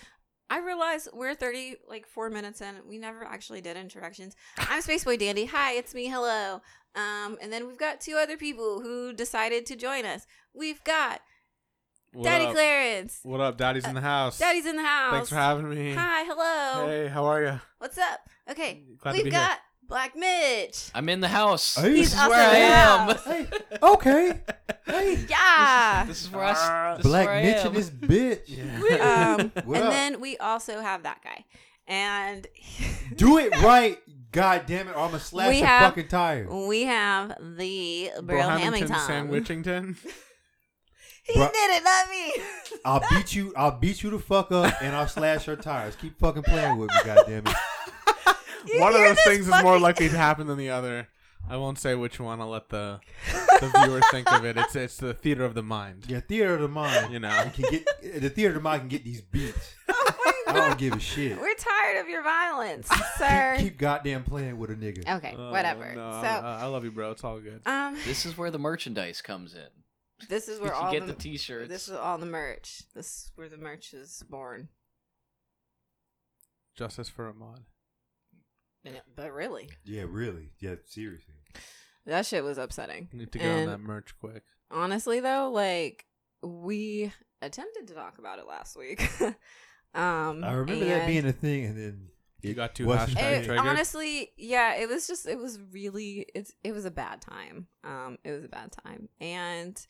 I realize we're thirty like four minutes in. We never actually did introductions. I'm Space Boy Dandy. Hi, it's me. Hello. Um, and then we've got two other people who decided to join us. We've got What Daddy up? Clarence. What up? Daddy's in the house. Daddy's in the house. Thanks for having me. Hi, hello. Hey, how are you? What's up? Okay, Glad we've here. Got Black Mitch. I'm in the house. Hey, He's this is where I am. Hey, okay. Hey, Yeah. This is where I. s- This is Black where I Mitch am. and this bitch. Um, and up? then we also have that guy, and Do it right, god damn it, or I'm gonna slash We the have- fucking tire. we have the Brill Hamilton Hamilton. Sandwichington. He Bru- did it, not me. I'll beat you. I'll beat you the fuck up, and I'll slash her tires. Keep fucking playing with me, god damn it. You one of those this things is more likely to happen than the other. I won't say which one. I'll let the the viewer think of it. It's it's the theater of the mind. Yeah, theater of the mind. You know. You can get the theater of the mind can get these beats. I don't give a shit. We're tired of your violence, sir. Keep, keep goddamn playing with a nigga. okay, Uh, whatever. no, so, I, I love you, bro. It's all good. um, This is where the merchandise comes in. this is where can all get the, the t-shirts. this is all the merch. This is where the merch is born. Justice for Ahmaud. Yeah, But really, Yeah, really. Yeah, seriously. that shit was upsetting. Need to get And- on that merch quick. honestly though like we attempted to talk about it last week um I remember that and being a thing, and then You got two wasn't. hashtags it, triggered? honestly yeah it was just it was really it's it was a bad time um it was a bad time and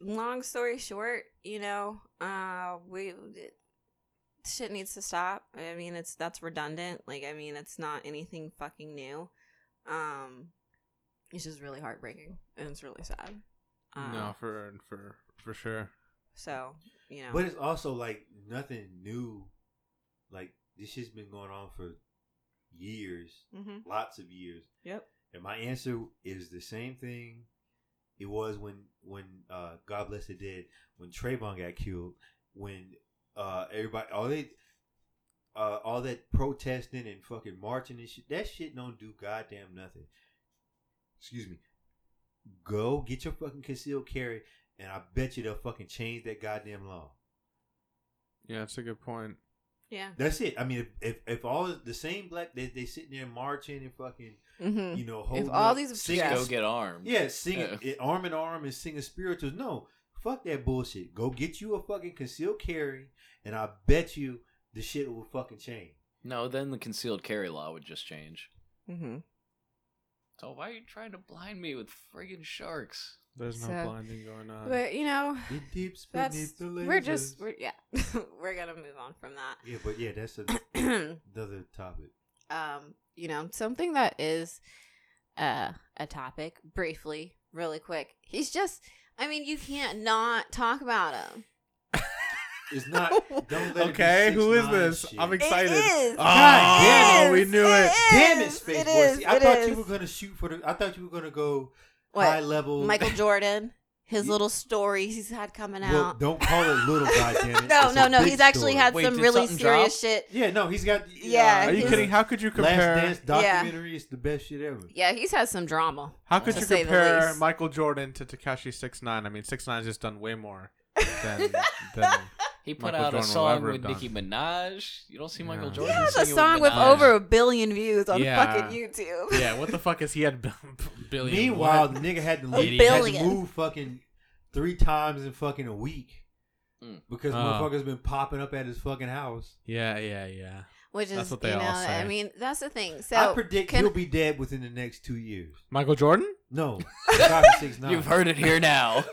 long story short you know uh we it, shit needs to stop i mean it's that's redundant like i mean it's not anything fucking new um it's just really heartbreaking and it's really sad uh, no, for for for sure. so you know But it's also like nothing new. Like this shit's been going on for years, hmm lots of years. Yep. And my answer is the same thing it was when when uh, God bless the dead when Trayvon got killed when uh, everybody all they uh, all that protesting and fucking marching and shit that shit don't do goddamn nothing. Excuse me. Go get your fucking concealed carry, and I bet you they'll fucking change that goddamn law. Yeah, that's a good point. Yeah. That's it. I mean, if if, if all the same black they they sitting there marching and fucking Mm-hmm. you know holding all up, these- singing, yeah. Go get armed. yeah, singing Yeah. it, arm in arm and singing spirituals. No, fuck that bullshit. Go get you a fucking concealed carry, and I bet you the shit will fucking change. No, then the concealed carry law would just change. Mm-hmm. So why are you trying to blind me with friggin' sharks? There's no So- blinding going on. But you know, The deeps that's beneath the we're just we're, yeah we're gonna move on from that. yeah, but yeah, that's a, that. another topic. um, you know, something that is uh a topic briefly, really quick. He's just. I mean, you can't not talk about him. It's not. Don't let okay, it be who is 6ix9ine this? shit. I'm excited. Ah, it is. Oh, God it. we knew it. Damn it, Space It Boy. See, I It thought is. you were gonna shoot for the. I thought you were gonna go What? high level. Michael Jordan, his Yeah. little stories he's had coming Well, out. don't call it little, goddamn it. no, It's no, no. big He's actually story. had Wait, some really serious drop? shit. Yeah, no, he's got. Yeah, Are you his- kidding? How could you compare? Last compare? Dance Yeah. documentary is the best shit ever. Yeah, he's had some drama. How could to you say compare. Michael Jordan to Tekashi Six Nine? I mean, Six Nine's just done way more than than He put Michael out Jordan a will song ever with have Nicki Minaj. You don't see Michael Yeah. Jordan. He has a singing song with Minaj. over a billion views on Yeah. fucking YouTube. yeah. What the fuck is he had b- billion? Meanwhile, what? the nigga had to A leave, had to billion. move fucking three times in fucking a week Mm. because Oh. motherfuckers been popping up at his fucking house. yeah, yeah, yeah. which is That's what they you know, all I mean, that's the thing. So I predict can- he'll be dead within the next two years. Michael Jordan? No, Tekashi six nine. You've heard it here now.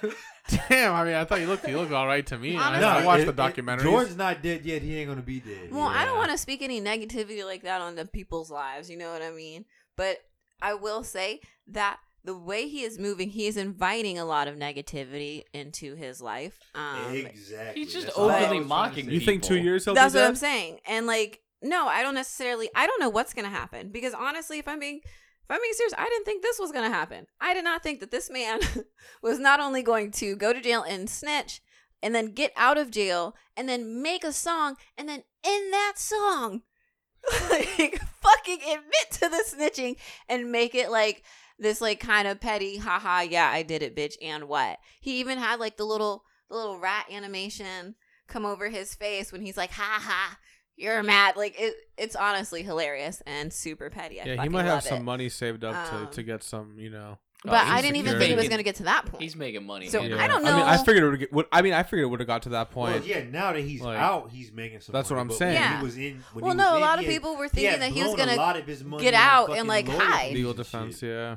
Damn, I mean, I thought you looked you looked all right to me. I, Honestly- I watched it- the documentary. George's not dead yet. He ain't gonna be dead. Well, I don't want to speak any negativity like that on the people's lives. You know what I mean? But I will say that the way he is moving, he is inviting a lot of negativity into his life. Um, exactly. He's just That's all openly was trying to mocking you think two years he'll That's be what dead? I'm saying. And like, no, I don't necessarily. I don't know what's gonna happen because honestly, if I'm being if I'm being serious, I didn't think this was gonna happen. I did not think that this man was not only going to go to jail and snitch, and then get out of jail, and then make a song, and then in that song, like fucking admit to the snitching and make it like this like kind of petty haha yeah i did it bitch and what he even had like the little the little rat animation come over his face when he's like ha ha you're mad like it it's honestly hilarious and super petty I Yeah, he might have some it. money saved up Um, to, to get some, you know. but Oh, i didn't even think it was going to get to that point He's making money. So, hand I don't I mean, I know. figured it would. Get, would I mean, I figured it would have got to that point. Well, point. yeah, now that he's Like, out, he's making some. that's what I'm saying. Yeah. he was in, when well he no was a in, lot of he had- people were thinking had that he was going to lot of his money get out and, like, hide. Legal defense, shit. yeah,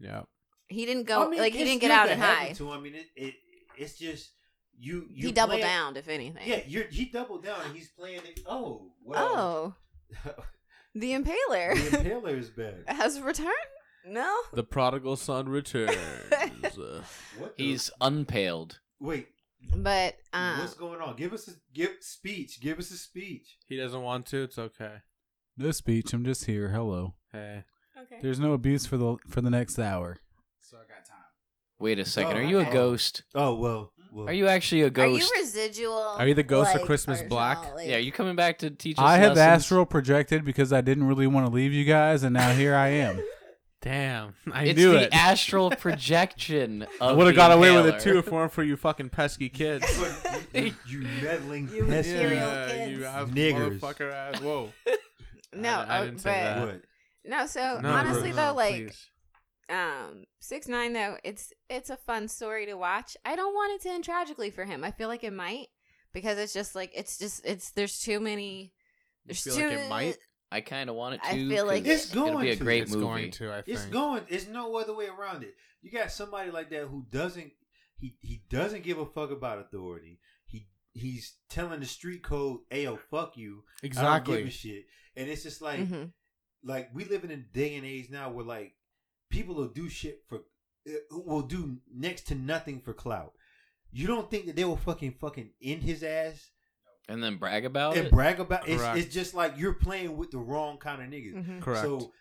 yeah. he didn't go I mean, like he didn't get out to and hide To, him. I mean, it, it it's just you. you he doubled playing- down if anything Yeah, you're, he doubled down. and He's playing it. Oh, well, oh the impaler the Impaler is back. has returned no The prodigal son returns. Uh, What? the- He's unpaled. wait. but um what's going on? Give us a give speech. Give us a speech. he doesn't want to. It's okay. No speech. I'm just here. Hello. Hey, okay There's no abuse for the for the next hour. So I got time. Wait a second. Oh, Are you a okay. ghost? Oh well. Well Are you actually a ghost? Are ghost? you residual? Are you the ghost of Christmas Black? personality? yeah, are you coming back to teach us I have lessons? astral projected because I didn't really want to leave you guys, and now here I am. damn! I It's knew the it. astral projection I of would have got away with it too if it weren't for you fucking pesky kids. you, you meddling You pesky- material yeah, kids. you have Niggers. motherfucker ass. Whoa. No, I, I uh, didn't say but- that. What? No, so No, honestly no, though, no, like please. Um six nine though, it's it's a fun story to watch. I don't want it to end tragically for him. I feel like it might because it's just like it's just it's there's too many. You There's feel too like it might. I kind of want it to. I feel like 'cause It's it's gonna be a to. great it's movie. going to. I think. It's going. There's no other way around it. You got somebody like that who doesn't. He he doesn't give a fuck about authority. He he's telling the street code, "Ayo, fuck you." I don't Exactly. give a shit. And it's just like Mhm. like we live in a day and age now where like people will do shit for uh, will do next to nothing for clout. You don't think that they will fucking fucking end his ass And then brag about it. and it. brag about it's, Correct. it's just like you're playing with the wrong kind of niggas. Mhm. Correct. So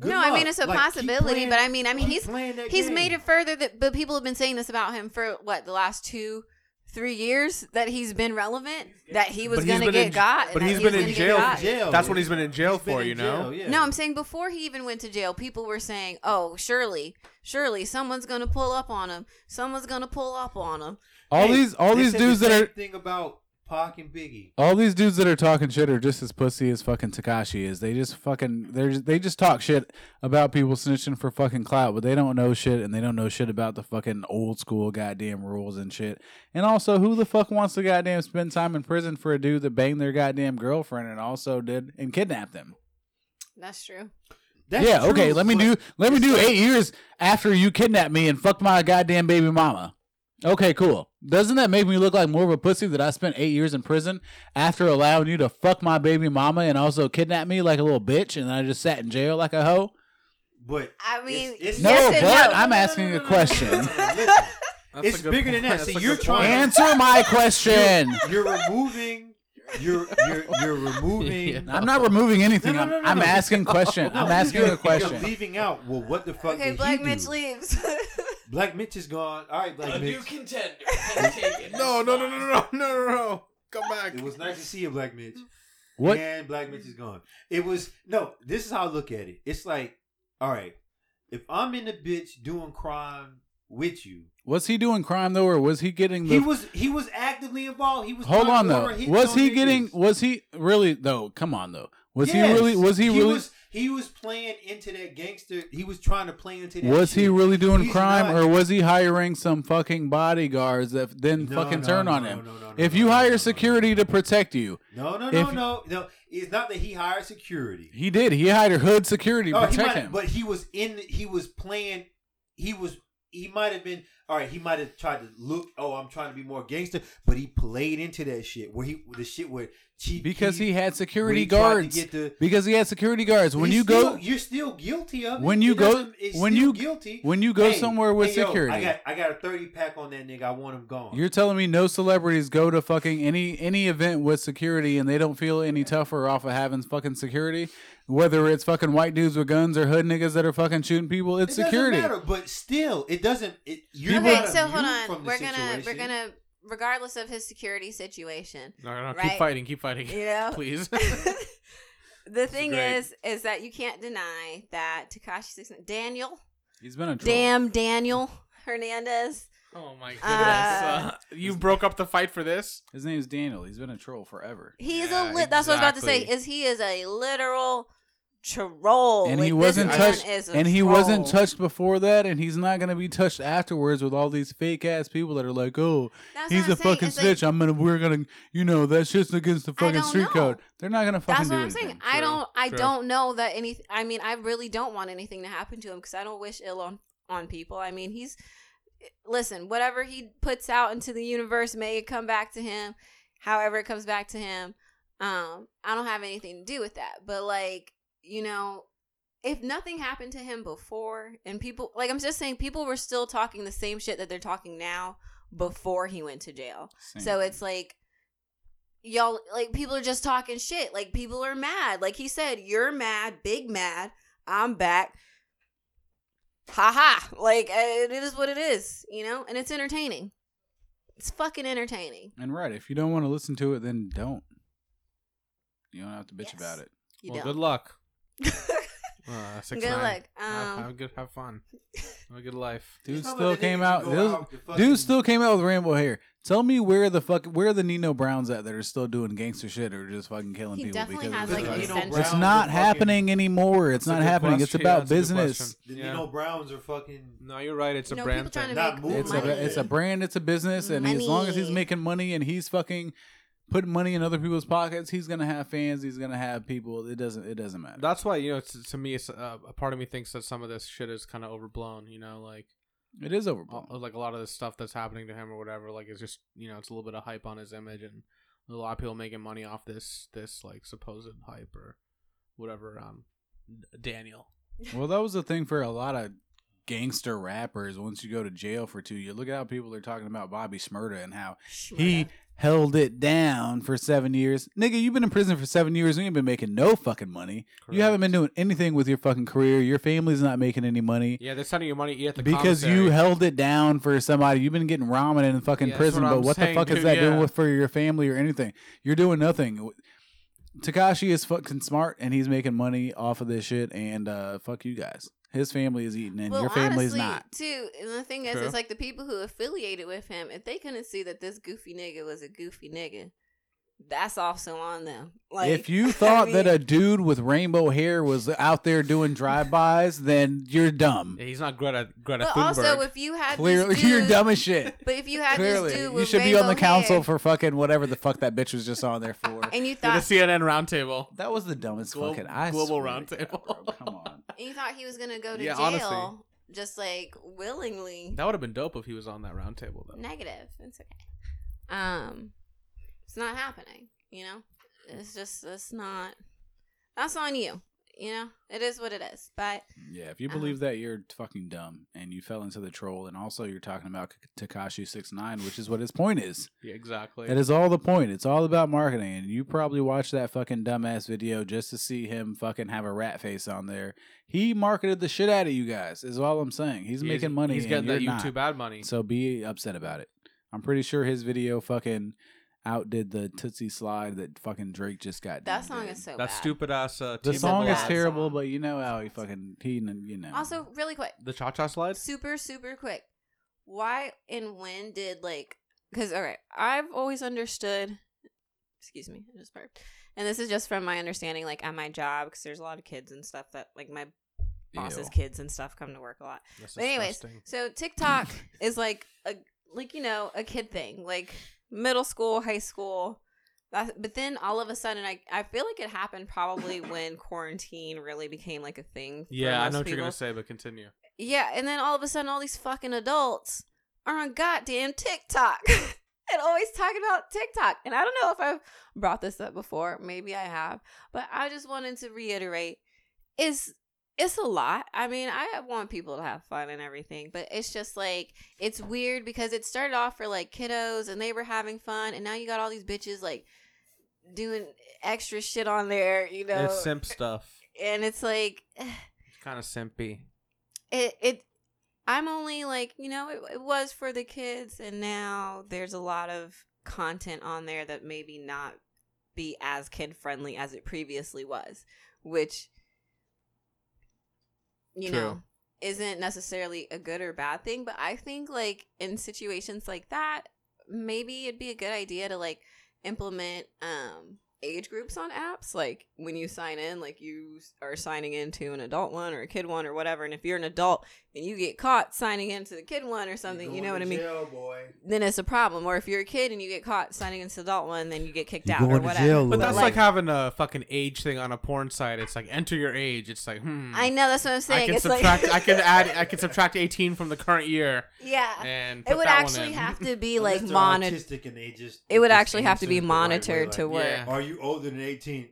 good No, I mean it's a Like, possibility, playing- but I mean, I mean he's he's game. made it further that, but people have been saying this about him for what the last two, three years that he's been relevant, that he was But he's gonna been get in- got, and but that he's he been in gonna get jail. got. jail. That's what he's been in jail He's been for, in you know? jail, yeah. No, I'm saying before he even went to jail, people were saying, "Oh, surely, surely someone's gonna pull up on him. Someone's gonna pull up on him." All Hey, these all they these said dudes the that same are thing about Pac and Biggie. all these dudes that are talking shit are just as pussy as fucking Tekashi is. They just fucking they they just talk shit about people snitching for fucking clout, but they don't know shit and they don't know shit about the fucking old school goddamn rules and shit. And also, who the fuck wants to goddamn spend time in prison for a dude that banged their goddamn girlfriend and also did and kidnapped them? That's true. That's yeah, true, okay. Let me do let me do eight years after you kidnapped me and fucked my goddamn baby mama. Okay, cool. Doesn't that make me look like more of a pussy that I spent eight years in prison after allowing you to fuck my baby mama and also kidnap me like a little bitch and I just sat in jail like a hoe? But I mean, it's, it's, No, Yes but no. I'm asking a question. Listen, That's It's a good bigger than that. That's See, you're trying- point. Answer my question. you're removing. You're you're you're removing. Yeah. I'm not removing anything. No, no, I'm, no, no, I'm asking question. I'm asking you're- a question. You're leaving out. Well, what the fuck okay, did Black he Mitch do? leaves. Black Mitch is gone. All right, Black Mitch. A new contender. No, no, no, no, no, no, no, no. Come back. It was nice to see you, Black Mitch. What? And Black Mitch is gone. It was no. This is how I look at it. It's like, all right, if I'm in the bitch doing crime with you, Was he doing crime though, or was he getting the? he was he was actively involved. He was. Hold on though. Was he niggas. getting? Was he really though? Come on though. Was Yes. he really? Was he, really? Was, He was playing into that gangster. He was trying to play into that. Was he really doing He's crime, not- or was he hiring some fucking bodyguards that then No, fucking no, turn no, on him? no, no, no, if you hire security to protect you, No, no, no, no, no. It's not that he hired security. he did. He hired hood security to Oh, protect might, him. but he was in. He was playing. He was. He might have been. All right. He might have tried to look. Oh, I'm trying to be more gangster. But he played into that shit where he the shit where Chief because he had security he guards. get the- because he had security guards. When you still- go, you're still guilty of it. when you go- when still you- guilty. when you go Hey, somewhere with hey, yo, security, I got I got a thirty pack on that nigga. I want him gone. You're telling me no celebrities go to fucking any any event with security and they don't feel any tougher off of having fucking security? Whether it's fucking white dudes with guns or hood niggas that are fucking shooting people, it's it security. Doesn't matter, but still, it doesn't. It, you're okay, so hold on. We're gonna we're gonna regardless of his security situation. No, no, Right. keep fighting, keep fighting. You know? Please. the thing is is that you can't deny that Tekashi Six Daniel, He's been a troll. damn Daniel Hernandez. oh my goodness. Uh, Uh, you broke up the fight for this? His name is Daniel. He's been a troll forever. He is Yeah, a lit. That's what I was about to say. Is he is a literal troll, and he wasn't touched and he wasn't touched before that and he's not going to be touched afterwards with all these fake ass people that are like oh That's he's a saying. fucking It's like- snitch i'm gonna we're gonna you know that's just against the fucking street know. code they're not gonna fucking That's do what I'm anything saying. I don't. I true. don't know that any. I mean, I really don't want anything to happen to him because I don't wish ill on on people. I mean, he's listen. Whatever he puts out into the universe may it come back to him. However, it comes back to him. Um, I don't have anything to do with that. But like, you know, if nothing happened to him before, and people like, I'm just saying, people were still talking the same shit that they're talking now before he went to jail. Same So it's like y'all like people are just talking shit. Like people are mad. Like he said, you're mad, big mad. I'm back. Ha ha. Like uh, it is what it is, you know? And it's entertaining. It's fucking entertaining. and right if you don't want to listen to it then don't you don't have to bitch Yes. about it You well, don't. good luck. Uh, six Good nine. luck. have, Um, have a good, have fun. Have a good life. dude still came out dude, out dude still came out with rainbow hair tell me where the fuck where are the nino browns at that are still doing gangster shit or just fucking killing He people definitely because has, of like, this. Nino extensions. It's Browns not are fucking- happening anymore it's not happening it's question. Yeah, about that's business. The Yeah. Nino Browns are fucking. No, you're right. It's a You know, brand people trying thing. to Not make moving. It's money. a it's a brand, it's a business, and as long as he's Money. making money and he's fucking putting money in other people's pockets, he's gonna have fans. He's gonna have people. It doesn't it doesn't matter. That's why you know. It's, to me, it's, uh, a part of me thinks that some of this shit is kind of overblown. You know, like It is uh, overblown. like a lot of the stuff that's happening to him or whatever. Like it's just you know, it's a little bit of hype on his image, and a lot of people making money off this this like supposed hype or whatever. Um, Daniel. Well, that was the thing for a lot of gangster rappers. Once you go to jail for two, you look at how people are talking about Bobby Smurda and how he Shmurda. Held it down for seven years. Nigga, you've been in prison for seven years and you ain't been making no fucking money. You haven't been doing anything with your fucking career. Your family's not making any money. Yeah, they're sending you money at the because you held it down for somebody. You've been getting ramen in fucking Yeah, prison, what but I'm what the saying, fuck is dude, that doing with for your family or anything? You're doing nothing. Tekashi is fucking smart and he's making money off of this shit. And uh, fuck you guys. His family is eating and well, your family is not. Too, and the thing is, True. it's like the people who affiliated with him, if they couldn't see that this goofy nigga was a goofy nigga, that's also on them. Like, if you I thought that a dude with rainbow hair was out there doing drive-bys, then you're dumb. Yeah, he's not Greta Greta but Thunberg. also if you had Clearly, this dude, you're dumb as shit. But if you had Clearly, this dude you should be on the council hair, for fucking whatever the fuck that bitch was just on there for. and you thought the CNN roundtable. That was the dumbest Glo- fucking I global roundtable. God, Come on. and you thought he was gonna go to Yeah, jail, honestly. just like willingly. That would have been dope if he was on that roundtable though. Negative. It's okay. Um, it's not happening. You know, it's just it's not. That's on you. You know, it is what it is. But Yeah, if you believe um, that, you're fucking dumb, and you fell into the troll. And also, you're talking about Tekashi Six Nine, which is what his point is. Yeah, exactly. That is all the point. It's all about marketing, and you probably watched that fucking dumbass video just to see him fucking have a rat face on there. He marketed the shit out of you guys. Is all I'm saying. He's He is- making money. He's and getting that YouTube not. ad money. So be upset about it. I'm pretty sure his video fucking outdid the Toosie slide that fucking Drake just got. that song doing. is so that bad. stupid ass. Uh, The song is terrible, song. but you know how he fucking he you know. Also, really quick, The cha cha slide. super super quick. Why and when did like? Because all right, I've always understood. Excuse me, I just burped. and this is just from my understanding, like at my job, because there's a lot of kids and stuff that like my boss's Ew. kids and stuff come to work a lot. That's But anyways, disgusting. so TikTok is like a like you know a kid thing, like middle school, high school. That, but then all of a sudden, I I feel like it happened probably when quarantine really became like a thing. for Yeah, I know what you're gonna say, but continue. Yeah, and then all of a sudden, all these fucking adults are on goddamn TikTok and always talking about TikTok. And I don't know if I've brought this up before. Maybe I have, but I just wanted to reiterate: is it's a lot. I mean, I want people to have fun and everything, but it's just like it's weird because it started off for like kiddos and they were having fun, and now you got all these bitches like doing extra shit on there, you know. It's simp stuff. and it's like It's kind of simpy. it it i'm only like you know it, it was for the kids and now there's a lot of content on there that maybe not be as kid friendly as it previously was which you True. know isn't necessarily a good or bad thing but i think like in situations like that maybe it'd be a good idea to like implement um age groups on apps like when you sign in like you are signing into an adult one or a kid one or whatever and if you're an adult and you get caught signing into the kid one or something you know what i mean Jail, boy. then it's a problem or if you're a kid and you get caught signing into the adult one then you get kicked You're out or going to whatever jail, But But that's like- like, having a fucking age thing on a porn site. It's like enter your age. It's like hmm. i know that's what i'm saying. I can it's subtract. like I can add. I can subtract 18 from the current year yeah and put it would that one actually in. have to be like Unless they're monitored autistic and they just- it would just actually have to be it the right way, monitored to like, work Yeah. Are you older than 18?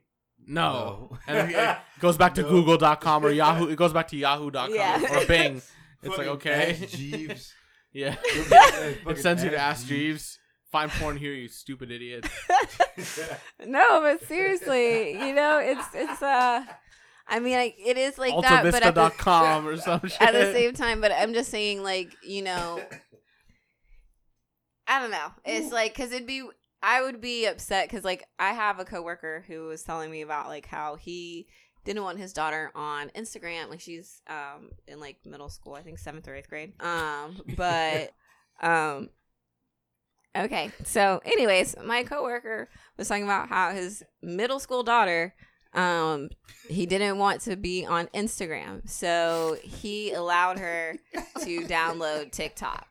No. No. And it goes back to No. Google.com or Yahoo. It goes back to Yahoo.com Yeah. or Bing. It's like okay. Jeeves. yeah. It sends you to Ask Jeeves. Find porn here, you stupid idiot. no but seriously you know it's it's uh i mean I, it is like that but at the, AltaVista.com or some shit. at the same time but i'm just saying like you know i don't know it's like because it'd be i would be upset because like i have a coworker who was telling me about like how he didn't want his daughter on instagram like she's um in like middle school i think seventh or eighth grade um but um okay so anyways my coworker was talking about how his middle school daughter um he didn't want to be on Instagram, so he allowed her to download TikTok.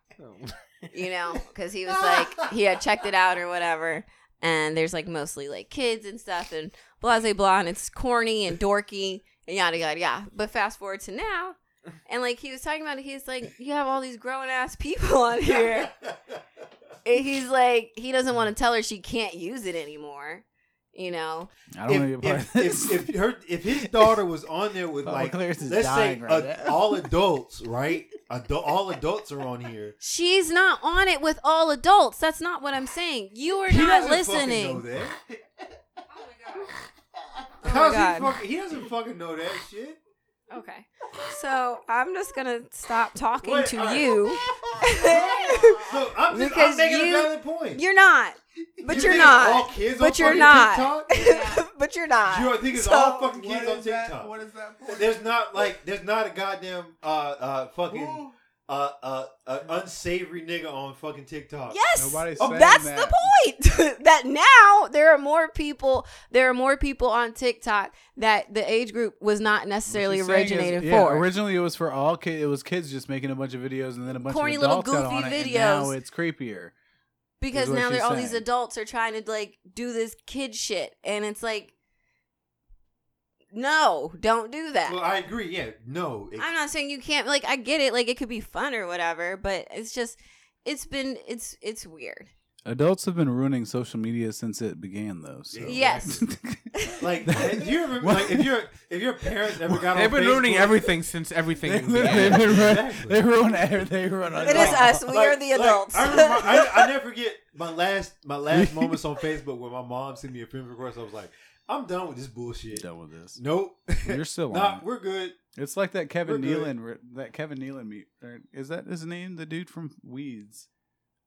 You know, because he was like he had checked it out or whatever, and there's like mostly like kids and stuff and blah blah blah, and it's corny and dorky and yada yada yada. But fast forward to now, and like he was talking about, it, he's like, you have all these grown ass people on here. And he's like, he doesn't want to tell her she can't use it anymore. You know, I don't want to if, be a part if, if, if her if his daughter was on there with Oh, like let's say right now. all adults, right? Adu- all adults are on here. she's not on it with all adults. That's not what I'm saying. You are He not doesn't fucking know listening. that. Oh my How's oh God. he fucking? He doesn't fucking know that shit. Okay. So I'm just gonna stop talking Wait, to all right. you. So I'm just Because I'm making you- a valid point. You're not. But You you're think not. All kids But on you're not. TikTok? but you're not. You think it's So- all fucking kids on TikTok? is that? There's not like there's not a goddamn uh uh fucking uh uh, uh unsavory nigga on fucking TikTok. Yes. Nobody's Oh, saying that's that. the point. that now there are more people. There are more people on TikTok that the age group was not necessarily What she's saying is- originated yeah, for. Originally, it was for all kids. It was kids just making a bunch of videos, and then a bunch Corny of little adults got goofy on it, and now it's creepier. because now she's there all these adults are trying to like do this kid shit, and it's like, no, don't do that. Well, I agree. Yeah, no. It, I'm not saying you can't. Like, I get it. Like, it could be fun or whatever, but it's just, it's been, it's, it's weird. Adults have been ruining social media since it began, though. So. Yes. like, do you remember? Like, if your if your parents ever got They've on been ruining everything since everything they, began. they, ruin, Exactly. they ruin they ruin It is us. We Like- are the like, adults. I, remember, I, I never forget my last my last moments on Facebook when my mom sent me a friend request. I was like, I'm done with this bullshit. Done with this. Nope. You're still nah, on. it. we're good. It's like that Kevin We're. Nealon. re- That Kevin Nealon meet. or Is that his name? The dude from Weeds.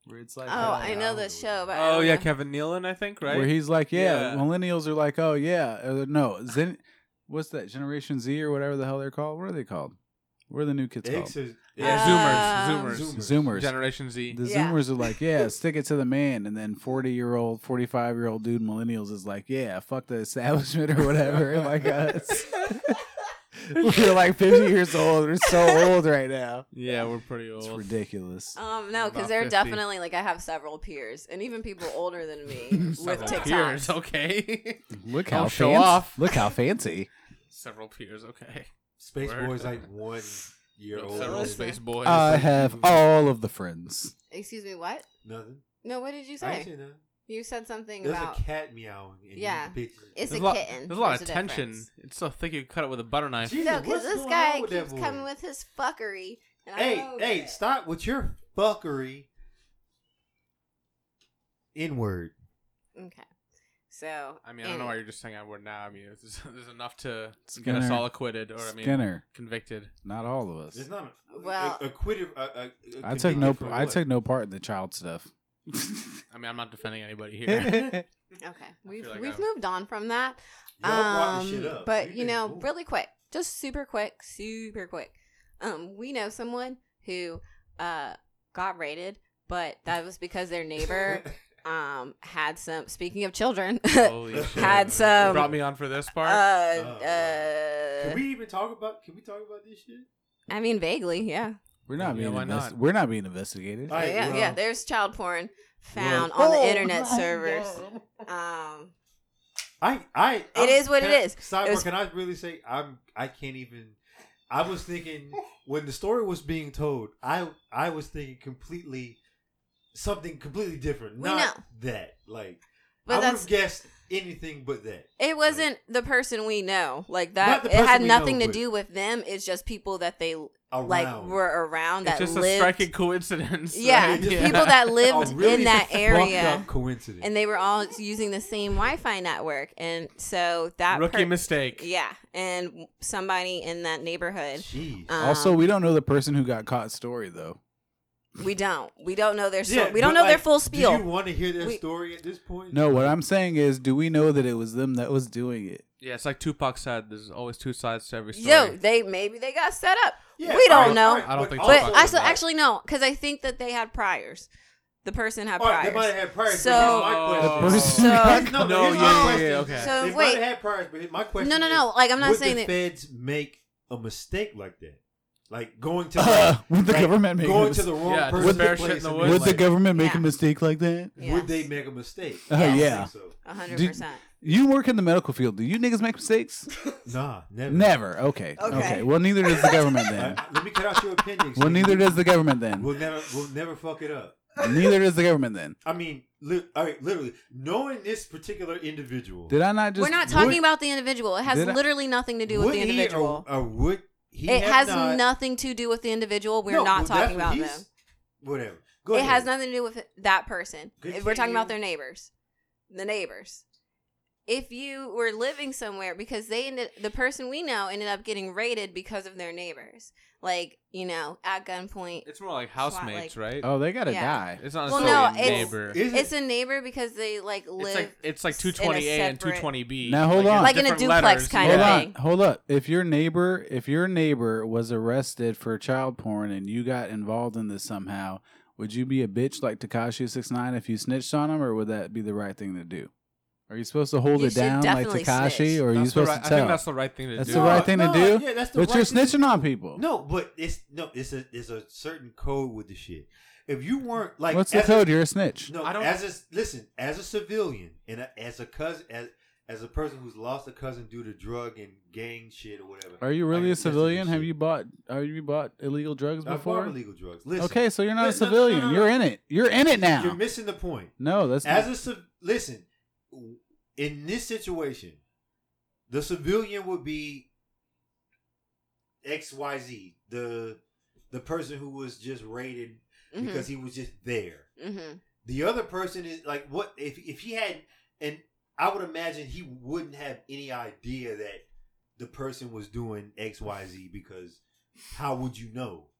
Where it's like, oh, I know this show, but Oh yeah, know. Kevin Nealon, I think, right? Where he's like, yeah, Yeah. millennials are like, oh yeah, uh, no, Zen, what's that? Generation Z or whatever the hell they're called. What are they called? What are the new kids X is Yeah, Um, Zoomers, Zoomers, Zoomers. Generation Z. The Yeah. Zoomers are like, yeah, stick it to the man, and then forty year old, forty five year old dude, millennials is like, yeah, fuck the establishment or whatever. like us, we're like fifty years old. We're so old right now. yeah, we're pretty old. It's ridiculous. Um, no, because About they're 50. definitely like I have several peers, and even people older than me with Several TikToks. peers, okay. Look Don't how show fancy. off. Look how fancy. Several peers, okay. Space Word. Boy's like one year old. Several space boys. I have all of the friends. Excuse me, what? Nothing. No, what did you I ain't say? say nothing. You said something There's about a cat meowing. In Yeah. The picture. it's there's a lot, kitten. There's a lot of a tension. difference. It's so thick you could cut it with a butter knife. Jesus, No, because what's this going guy on with that keeps boy? coming with his fuckery. And I Hey, don't hey, get it. stop with your fuckery. Inward. Okay. So I mean, I don't know why you're just saying I would now. I mean, it's, there's enough to get us all acquitted, or I mean, Skinner, convicted. not all of us. It's not a, Well- a, acquitted. A, a, a I took no. for I what? took no part in the child stuff. I mean, I'm not defending anybody here. Okay, we've like we've I'm- moved on from that. Y'all brought the Um, up. But You you know, didn't move. really quick, just super quick, super quick. Um, we know someone who uh got raided, but that was because their neighbor um had some. Speaking of children, Holy shit! Had You some- brought me on for this part. uh, Oh, uh, Can we even talk about? Can we talk about this shit? I mean, vaguely, yeah, We're not Yeah, being. why invest- not? We're not being investigated. All right, yeah, well- yeah. There's child porn found Well- on the Oh internet servers. God. Um, I, I, It I'm- is what it can I- is. Cyber, It was- can I really say I'm? I can't even. I was thinking when the story was being told. I, I was thinking completely something completely different. We not know. that. Like But I would have guessed anything but that. It wasn't the person we know. Like that the it had nothing know, to do with them. It's just people that they Around. like were around that it's just a striking coincidence. Yeah, right? the people that lived really in that area up coincidence. and they were all using the same Wi-Fi network and so that rookie per- mistake. Yeah, and somebody in that neighborhood Jeez. um, also, we don't know the person who got caught story though. We don't. We don't know their story. Yeah, we don't but, know their like, full Do you want to hear their We- story at this point? No, what I'm saying is, do we know that it was them that was doing it? Yeah, it's like Tupac said. There's always two sides to every story. Yo, they maybe they got set up. Yeah, we don't alright, know. alright, I don't think also- so. But fuck I with actually no, because I think that they had priors. The person had All right, they might priors. have had priors. So- but Oh. question. person- So- Here's- no, No, yeah, yeah, yeah, okay. So they wait. might have had priors, but my question No, no, is, no. Like I'm not would saying the that. feds make a mistake like that? Like going to Uh, like, would the like, government make a going mis- to the wrong Yeah, person's disparate place shit in the and woods. be Would the government make Yeah. a mistake like that? Yes. Would they make a mistake? Uh, I yeah. so. A hundred Did- percent. You work in the medical field. Do you niggas make mistakes? Nah, never. Never. Okay. Okay. okay. Well, neither does the government Uh, then. let me cut out your appendix. Well, neither does the government then. We'll never, we'll never fuck it up. Neither does the government then. I mean, li- all right, literally knowing this particular individual. Did I not just? We're not talking would- about the individual. It has Did I- literally nothing to do with the individual. or, or would he? it has not, nothing to do with the individual. We're No, not well, talking about them. Whatever. Go It ahead. has nothing to do with that person. Continue. We're talking about their neighbors. The neighbors. If you were living somewhere because they ended the person we know ended up getting raided because of their neighbors. Like, you know, at gunpoint. It's more like Swat, housemates, like- right? Oh, they gotta Yeah. die. It's not Well, no, a it's- neighbor. Is it- It's a neighbor because they like It's live like it's like s- 220A and 220B. Now, hold on. Like in a duplex letters. kind Hold of on, thing. hold up. If your neighbor, if your neighbor was arrested for child porn and you got involved in this somehow, would you be a bitch like Tekashi Six Nine if you snitched on him, or would that be the right thing to do? Are you supposed to hold You it should down like definitely Tekashi, snitch. or are you That's the supposed right- to I tell? think that's the right thing to do. That's do. the right uh, thing to no, do? Yeah, that's the but right you're thing to snitching on people. No, but it's no, it's a it's a certain code with the shit. If you weren't like, What's the as code? A, You're a snitch. no, I don't- as a listen, as a civilian and a, as a cousin, as as a person who's lost a cousin due to drug and gang shit or whatever. Are you really can a listen civilian? Have you bought? Are you bought illegal drugs I've before? bought illegal drugs. Listen, Okay, so you're not a Listen, no, no, civilian. no, no. You're in it. You're in it now. you're missing the point. no, that's As not, a civ- listen, in this situation, the civilian would be X Y Z, the the person who was just raided Mhm. because he was just there. Mhm. The other person is like, what if if he had, and I would imagine he wouldn't have any idea that the person was doing X Y Z because how would you know?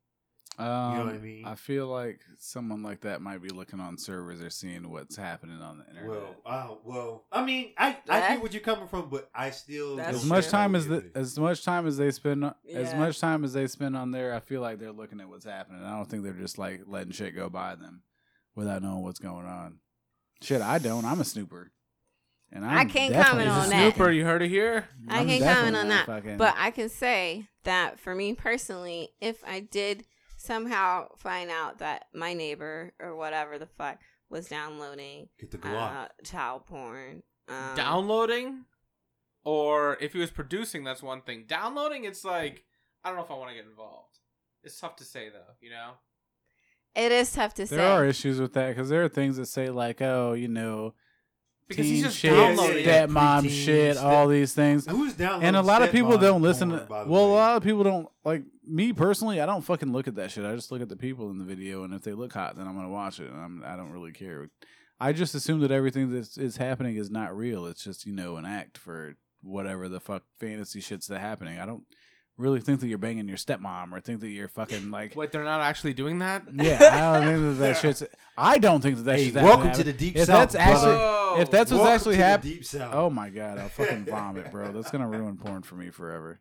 Um, know what I mean? I feel like someone like that might be looking on servers or seeing what's happening on the internet. Well, uh, well, I mean, I, I That- get what you're coming from, but I still as much time as the as much time as they spend as much time as they spend on there, I feel like they're looking at what's happening. I don't think they're just like letting shit go by them without knowing what's going on. Shit, I don't. I'm a snooper, and I'm I can't definitely comment a on that. Snooper, you heard it here. I I'm can't comment on that. fucking- But I can say that for me personally, if I did somehow find out that my neighbor or whatever the fuck was downloading Get the Glock. uh, child porn, um, Downloading, or if he was producing, that's one thing. Downloading, it's like I don't know if I want to get involved. It's tough to say though, you know. it is tough to say. there are issues with that because there are things that say like, oh, you know, Because teen he's just shit, downloading. yeah, step mom shit, all these things. Who's downloading? and a lot of people stepmom don't listen porn, to by the well a lot of people don't like me personally i don't fucking look at that shit i just look at the people in the video and if they look hot then i'm gonna watch it and I'm, i don't really care i just assume that everything that is happening is not real it's just you know an act for whatever the fuck fantasy shit's that happening i don't really think that you're banging your stepmom or think that you're fucking like Wait, they're not actually doing that. yeah i don't think that that shit's i don't think that that Hey, shit's welcome happening. to the deep if south, that's actually brother. if that's what's Welcome actually happening Deep South. oh my god i'll fucking vomit bro that's gonna ruin porn for me forever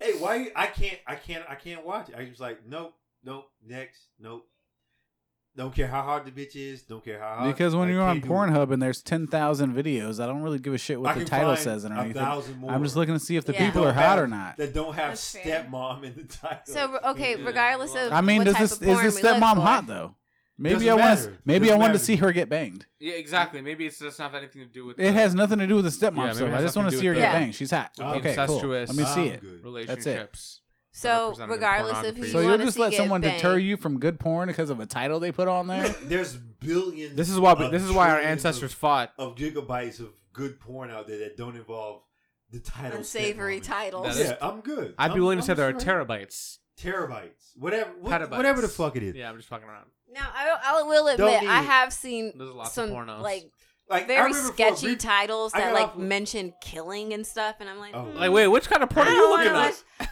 Hey, why? You, I can't. I can't. I can't watch it. I was like, nope, nope, next, nope. Don't care how hard the bitch is. Don't care how hard. Because when I you're on can't do it. Pornhub and there's ten thousand videos, I don't really give a shit I what the title says a underneath it. thousand more I'm just looking to see if the Yeah. people Don't are hot have- or not. that don't have That's fair. stepmom in the title. So okay, regardless of I mean, what does type this of is porn this we look stepmom hot though? Maybe Doesn't I want maybe I Doesn't wanted to matter. see her get banged. Yeah, exactly. Maybe it's just not have anything to do with. It the has nothing to do with the stepmom Yeah, maybe stuff. I has just want to nothing to see her do get with the- banged. She's hot. with the Okay, cool. incestuous, Let me see I'm it. good. relationships. So presented regardless of pornography. who So you you'll want just to let see someone deter banged. you from good porn because of a title they put on there? There's billions. This is why. of This is why our trillions ancestors of, fought. of gigabytes of good porn out there that don't involve the title. unsavory stepmom. titles. That is- Yeah, I'm good. I'd be I'm- willing to I'm say there are straight. terabytes. terabytes, whatever, what- Petabytes. whatever the fuck it is. Yeah, I'm just fucking around. Now I, I will admit I have seen There's lots some of pornos. like Like very remember for a sketchy brief- titles that like off- mention killing and stuff, and I'm like, Oh. mm, Like, wait, which kind of porn are you looking at?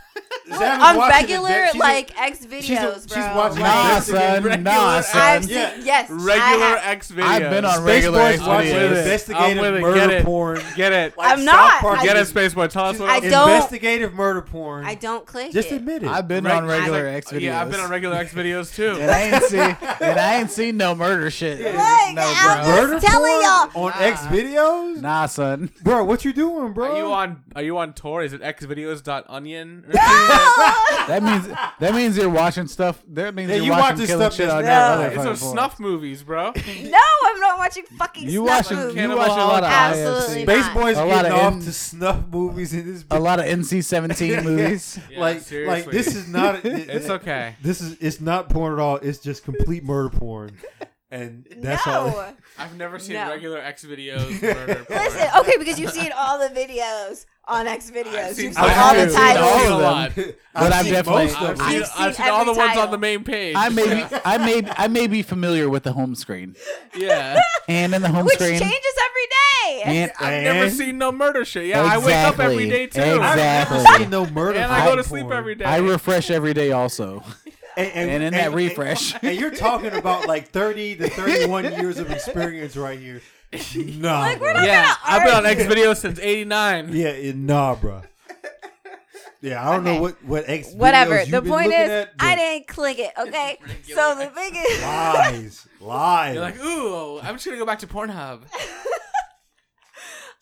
Watch- Savannah's on regular the- like X she's a- videos, she's bro. watching Like, Nah, Investigative- son. Nah, I've son. seen Yeah. yes, Regular have. X videos. I've been on Space regular Boy's X videos. investigative I'm with it. murder Get it. porn. Get it. Like I'm not. Park I- Get it, is- Space Boy. Tell us what I else. don't- Investigative murder porn. I don't click Just admit it. I've been Reg- on regular X videos. Yeah, I've been on regular X videos too. and I ain't seen and I ain't seen no murder shit. Look, no, bro. murder telling porn y'all. on X videos, Nah, son. bro. What you doing, bro? Are you on? Are you on Tor? Is it xvideos.onion? That means that means you're watching stuff. That means Yeah, you're you watching watching killing stuff shit that's- on No. your other It's fucking those snuff movies, bro. no, I'm not watching fucking You snuff watching? movies. You watching a lot of Absolutely IFC, not. Space Boys A lot of off in- to snuff movies in this. a lot of NC-17 movies. Yeah, like, like this is not. It's okay. This is it's not porn at all. It's just complete murder porn, and that's no. all. I've never seen No. regular X videos murder porn. Listen, okay, because you've seen all the videos on X videos. I've seen You've seen all the I've titles. all seen of a them. But I've seen definitely- most of I've seen, I've I've seen seen all the every ones on the main page. I may be, I may I may be familiar with the home screen yeah. and in the home screen Which screen. changes every day. and, I've never seen no murder shit. Yeah, I wake up every day too. Exactly. I've never Exactly. seen no murder. And I go to porn. sleep every day. I refresh every day also. And, And in that refresh. and, you're talking about like 30 to 31 years of experience right here. Nah, Like, we're not- yeah, gonna I've been on X argue. videos since '89. Yeah, it, nah, bro. Yeah, I don't Okay. know what what X. Whatever. The you've been point is, at, I didn't click it. Okay. so the thing is, lies, lies. You're like, ooh, I'm just gonna go back to Pornhub.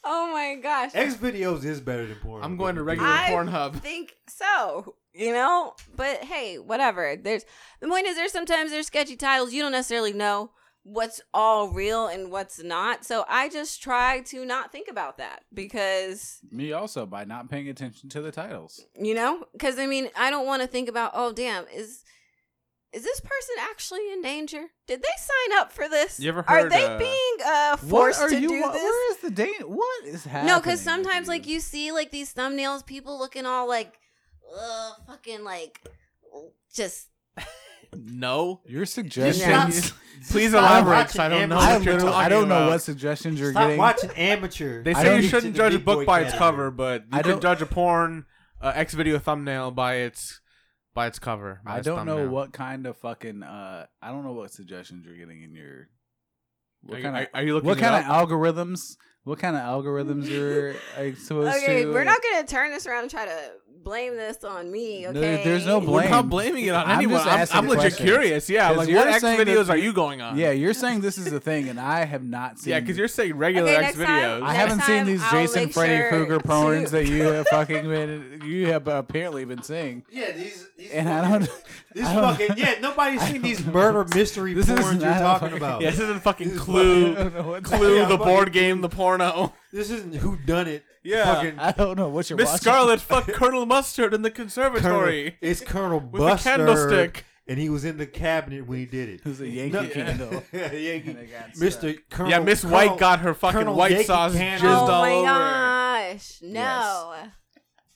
oh my gosh. X videos is better than porn. I'm going to regular Pornhub. I Pornhub. think so. You know, but hey, whatever. There's the point is there's sometimes there's sketchy titles you don't necessarily know what's all real and what's not. So I just try to not think about that because Me also by not paying attention to the titles. you know, because I mean I don't want to think about oh damn is. Is this person actually in danger? Did they sign up for this? You ever heard, Are they uh, being uh, forced to you? do what- this? Where is the date? What is happening? No, because sometimes like you see like these thumbnails, people looking all like, uh, fucking like, just No. your suggestions. Please stop elaborate, watching 'cause I don't know I what you're literally, I don't know about. what suggestions you're getting Stop getting. watching amateur. They say you shouldn't judge a book boy by its cover, but I you can don't- judge a porn uh, X video thumbnail by its by its cover. by I its don't know what kind of fucking. Uh, I don't know what suggestions you're getting in your. Are What you, kind of are, are you looking? what it kind of algorithms? What kind of algorithms you're like, supposed to? Okay, we're not gonna turn this around and try to blame this on me. No, Okay, there's no We're blame. not blaming it on I'm anyone. just I'm, asking I'm legit questions. curious. Yeah, like you're what X videos are you- you going on? Yeah, you're saying this is a thing, and I have not seen. yeah, because you're saying regular Okay, X next time- videos. I haven't seen these I'll Jason Freddy sure Krueger to- porns that you have fucking been, you have apparently been seeing. Yeah, these. these And I don't. This I don't- fucking yeah. Nobody's seen these murder mystery This porns you're talking about. yeah, this isn't fucking Clue. I don't know what Clue, the board game, the porno. This isn't who done it. Yeah. Fucking I don't know what you're Miss watching. Scarlet fucked Colonel Mustard in the conservatory Colonel, it's Colonel with a candlestick. and he was in the cabinet when he did it. It was a Yankee No- candle. Yeah, Yankee. And it got Mr. Colonel. Yeah, Miss White got her fucking Colonel white Yankee sauce candle. jizzed Oh all my gosh! No,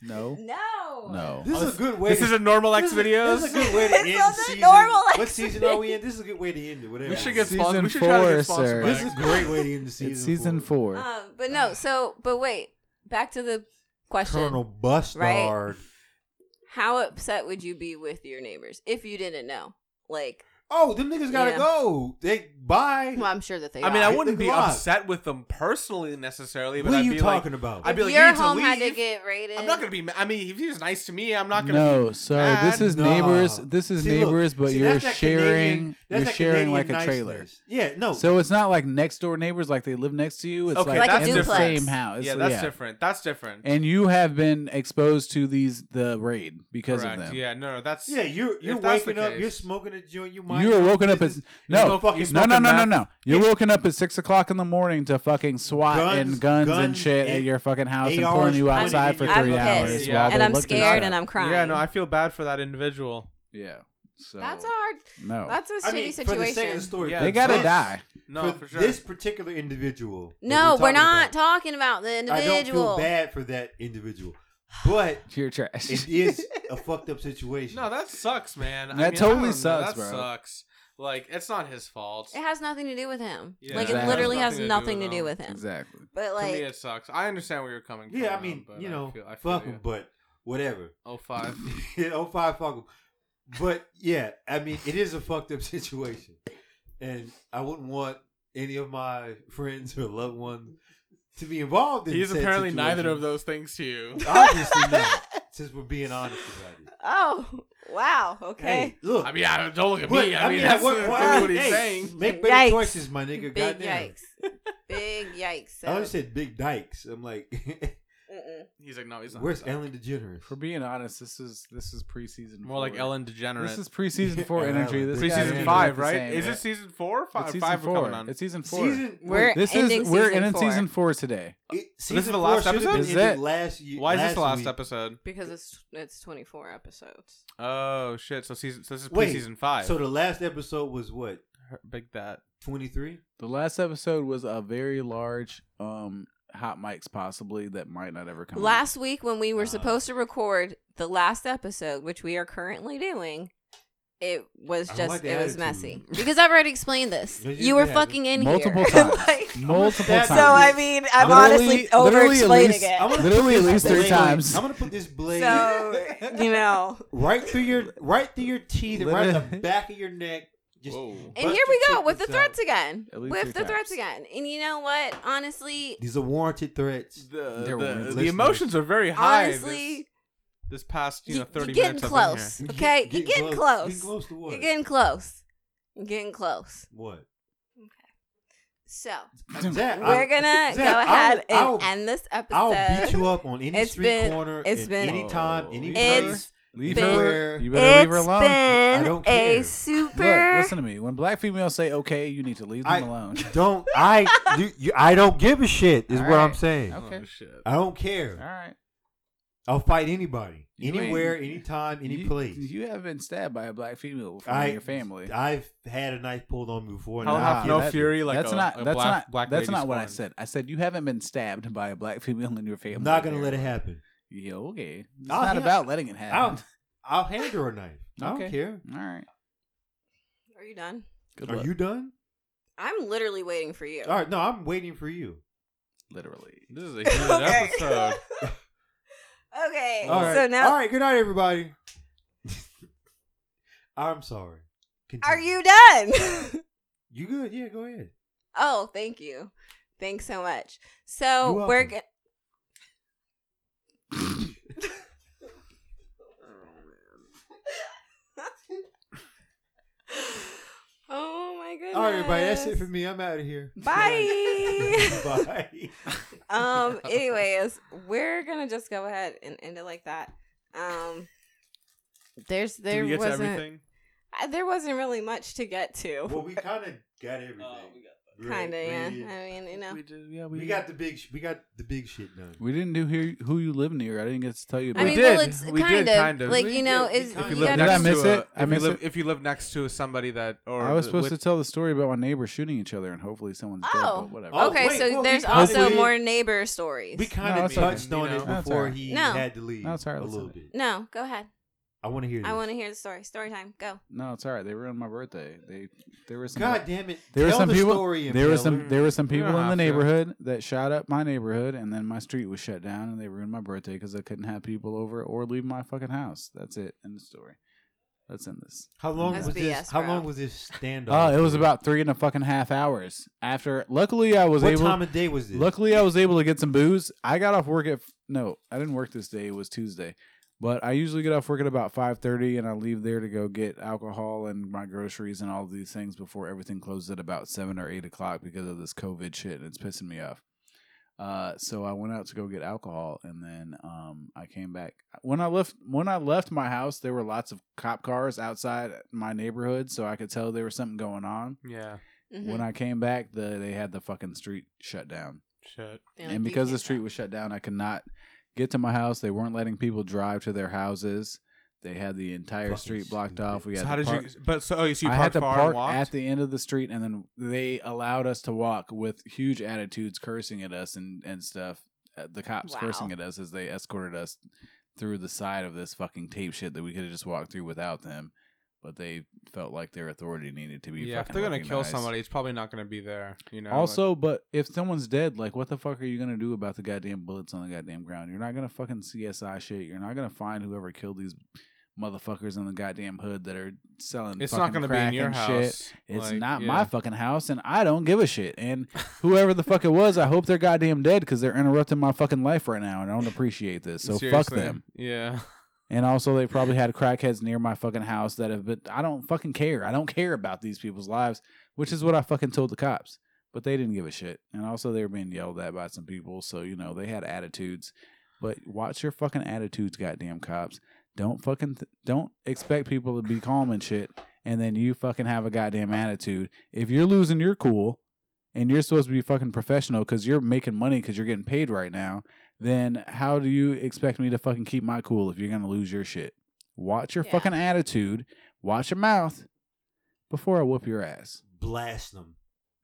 No, no, no. This is a good way. This to, is a normal X videos. This is a good way to It's end not the season. normal what season are we in? This is a good way to end it. Whatever. We should get Season sponsored. We should try to four, get sponsored sir. by This is a great way to end the season. It's season four. Um, but no. So, but wait. Back to the question. Colonel Bustard. How upset would you be with your neighbors if you didn't know? Like, Oh, them niggas gotta Yeah. go. They bye. well, I'm sure that they. I mean, are. I wouldn't be Look upset with them personally necessarily, but What are I'd you be talking like, about? I'd If be like, your you need to home had to leave. get raided. I'm not gonna be. ma- I mean, if he's nice to me, I'm not gonna. No, be so mad. this is No. neighbors. This is See, look, neighbors, but see, you're that's that sharing. Canadian- that's You're that sharing like a trailer. niceness. Yeah, no. So it's not like next door neighbors, like they live next to you. It's Okay, like, Like in the duplex. same house. yeah, that's different. That's different. And you have been exposed to these the raid because Correct. of them. Yeah, no, no, that's yeah, you're you're If that's the waking up. case. You're smoking a joint. You might. You were woken up at no, no fucking no, no, smoking no, no, meth. no. You're woken up at six o'clock in the morning to fucking SWAT Guns- and guns, and guns shit at and your fucking house and ARs pulling you pointed outside in for your I'm three pissed, hours. Yeah. while and I'm look this scared up. and I'm crying. Yeah, no, I feel bad for that individual. yeah. So That's a hard. no. That's a shitty mean, for the sake of situation. the story, Yeah, they for gotta this- die. No, for, for, sure. this particular individual. that no, we're talking not about, talking about the I don't individual. feel bad for that individual, but You're trash. it is a fucked up situation. no, that sucks, man. I That mean, I totally don't know, sucks, that bro. sucks. Like, it's not his fault. It has nothing to do with him. Yeah, like it it has literally nothing has to do nothing to do with him. exactly. But to me, like, it sucks. I understand where you're coming from. yeah, I mean, but you know, feel, I feel fuck you. them, but whatever. Oh five. yeah, oh five, fuck them. But yeah, I mean, it is a fucked up situation, and I wouldn't want any of my friends or loved ones to be involved in. He's said apparently neither of those things to you. Obviously not. Since we're being honest about it. oh wow, okay. Hey, look. I mean, I, don't look at but, me. I, mean, that's what, what, what- what he's hey, saying. Make better Yikes. choices, my nigga. Big Goddamn. yikes. Big yikes. I only So, said big dykes. I'm like, mm-mm. He's like, no, he's not. where's Sorry. Ellen DeGeneres? For being honest, this is this is preseason. More like four. Ellen DeGeneres. This is preseason four energy. This guy's Preseason five, right? same. Is it season four? or Five, It's season five we're four. coming on. It's season four. Season. We're this ending is we're season in four. season four today. it, This is the last episode? been Is it? Last year. Why is this the last week. episode? because it's it's 24 episodes. Oh shit! So season, so this is Wait, preseason five. So the last episode was what? Big that. Twenty three. The last episode was a very large um hot mics possibly that might not ever come. out. Last week when we were Uh, supposed to record the last episode, which we are currently doing, it was just like the it was messy because I've already explained this. You You were did. fucking in multiple here. times. Like- multiple times. so I mean, I'm Literally- honestly over explaining least- it. I'm gonna Literally put at this least three times. I'm gonna put this blade So you know, right through your right through your teeth, and right in the back of your neck. Just Whoa. and here we go with the chitlins out. threats again. With three the threats again. And you know what? Honestly, These are warranted threats. The, the, the emotions are very high. honestly, this, this past you know thirty you're getting minutes. close. You Okay, get- you're getting Getting close. close to what? You're getting close. You're getting close. what? Okay. So Zach, we're gonna Zach, go ahead I'll- and end this episode. I'll beat you up on any It's street been- corner, it's at been- any time, any it's place. Leave been- her. You better leave her It's alone. I don't a care. Look, super. listen to me. When black females say okay, you need to leave them I alone. don't. I. You, you, I don't give a shit. Is All what I'm saying. Oh, okay. Oh. I don't care. right. I'll fight anybody, You anywhere, anytime, any you, place. You have been stabbed by a black female before I- in your family. I've had a knife pulled on me before. and I'll I- have no fury like that's a- not. a that's black- not. black that's lady not what I said. I said you haven't been stabbed by a black female in your family. I'm not gonna let it happen. Yeah, okay. It's I'll not ha- about letting it happen. I'll, I'll hand her a knife. I Okay. don't care. All right. Are you done? Good Are luck. you done? I'm literally waiting for you. All right. No, I'm waiting for you. Literally. This is a huge Okay. episode. okay. All right. So now All right. Good night, everybody. I'm sorry. Are Continue. you done? You good? Yeah, go ahead. oh, thank you. Thanks so much. So You're we're welcome. going Oh my goodness. All right, everybody. That's it for me. I'm out of here. Bye. Bye. um anyways we're gonna just go ahead and end it like that um there's Did there we get wasn't everything? uh, there wasn't really much to get to well, we kind of got everything. Right, kind of yeah i mean you know We did, yeah, We got the big. sh- We got the big shit done. We didn't do here who you live near. I didn't get to tell you. i mean We well did. it's We kind, did, of, kind of. like you know did. is If kinda you you live Did I gotta, next miss to it? a, I if you live it? if you live next to somebody that or I was supposed with- to tell the story about my neighbor shooting each other, and hopefully someone's dead. Oh. But whatever. Oh, okay wait, so well, there's also did- more neighbor stories We kind No, of it's okay. touched on it before he had to leave No, it's a little bit. no go ahead I want to hear this. i want to hear the story story time go No, it's all right. They ruined my birthday. They there was some God damn it! there were Tell some the people story. there were some there were some You don't people in the have to. neighborhood that shot up my neighborhood, and then my street was shut down, and they ruined my birthday because I couldn't have people over or leave my fucking house. That's it. End of story. Let's end this. How long That's was this? BS, How long was this standoff? Oh, it was about three and a fucking half hours. After, luckily, I was What able. time of day was this? Luckily, I was able to get some booze. I got off work at no, I didn't work this day. It was Tuesday, but I usually get off work at about five thirty, and I leave there to go get alcohol and my groceries and all these things before everything closes at about seven or eight o'clock because of this COVID shit. And it's pissing me off. Uh, so I went out to go get alcohol, and then um, I came back. When I left, when I left my house, there were lots of cop cars outside my neighborhood, so I could tell there was something going on. yeah, Mhm. When I came back, the they had the fucking street shut down shit. And because the street was shut down, I could not get to my house. They weren't letting people drive to their houses. They had the entire Fucking street blocked stupid. off. We had So how to did park, you? But so oh, so you I parked had to far park walked? at the end of the street, and then they allowed us to walk with huge attitudes, cursing at us and and stuff. Uh, The cops Wow. cursing at us as they escorted us through the side of this fucking tape shit that we could have just walked through without them. But they felt like their authority needed to be. yeah, if they're gonna kill somebody, it's probably not gonna be there. You know. Also, but if someone's dead, like, what the fuck are you gonna do about the goddamn bullets on the goddamn ground? You're not gonna fucking CSI shit. You're not gonna find whoever killed these motherfuckers in the goddamn hood that are selling. it's not gonna be in your house. Shit. It's Like, not yeah. my fucking house, and I don't give a shit. And whoever the fuck it was, I hope they're goddamn dead because they're interrupting my fucking life right now, and I don't appreciate this. So fuck them. Yeah. And also, they probably had crackheads near my fucking house that have been. I don't fucking care. I don't care about these people's lives, which is what I fucking told the cops. But they didn't give a shit. And also, they were being yelled at by some people. So, you know, they had attitudes. But watch your fucking attitudes, goddamn cops. Don't fucking, th- don't expect people to be calm and shit. And then you fucking have a goddamn attitude. If you're losing your cool and you're supposed to be fucking professional because you're making money because you're getting paid right now, then how do you expect me to fucking keep my cool if you're gonna lose your shit? Watch your Yeah. fucking attitude. Watch your mouth before I whoop your ass. blast them.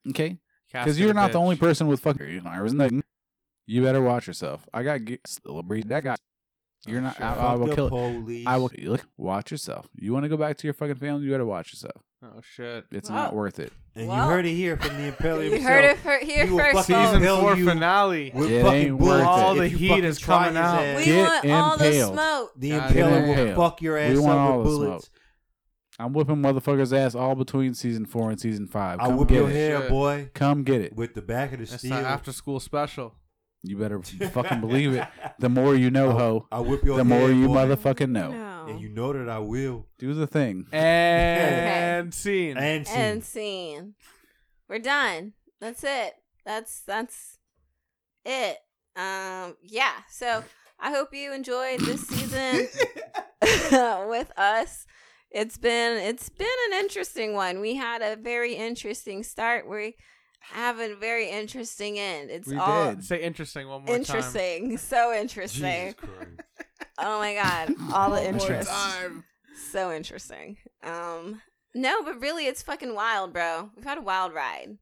Okay? Because you're a not the only person with fucking. You know, I was like, you better watch yourself. I got ge- still a breed. That guy. You're not. I, I will kill. police. I will look. Watch yourself. You want to go back to your fucking family? You got to watch yourself. Oh shit. It's Wow. not worth it. And Well, you heard it here from the Impaler you heard it for, here You first. Season four you- finale. With It fucking ain't bullets. worth All the heat is coming out. we Get want all the smoke The Got Impaler will Impaled. fuck your ass We want up all with the smoke. I'm whipping motherfuckers' ass all between season four and season five. I'll Come whip get your it. hair, boy, Come get it. with the back of the It's steel. after school special. You better fucking believe it. The more you know, ho, I'll whip your the hair, more you boy. motherfucking know. No. And you know that I will. Do the thing. And scene. And see. and scene. We're done. That's it. That's that's it. Um yeah. So I hope you enjoyed this season with us. It's been it's been an interesting one. We had a very interesting start. We have a very interesting end. It's We all did. Say interesting one more time. interesting. So interesting. Jesus Oh my god. All the One interest. So interesting. Um no, but really it's fucking wild, bro. We've had a wild ride.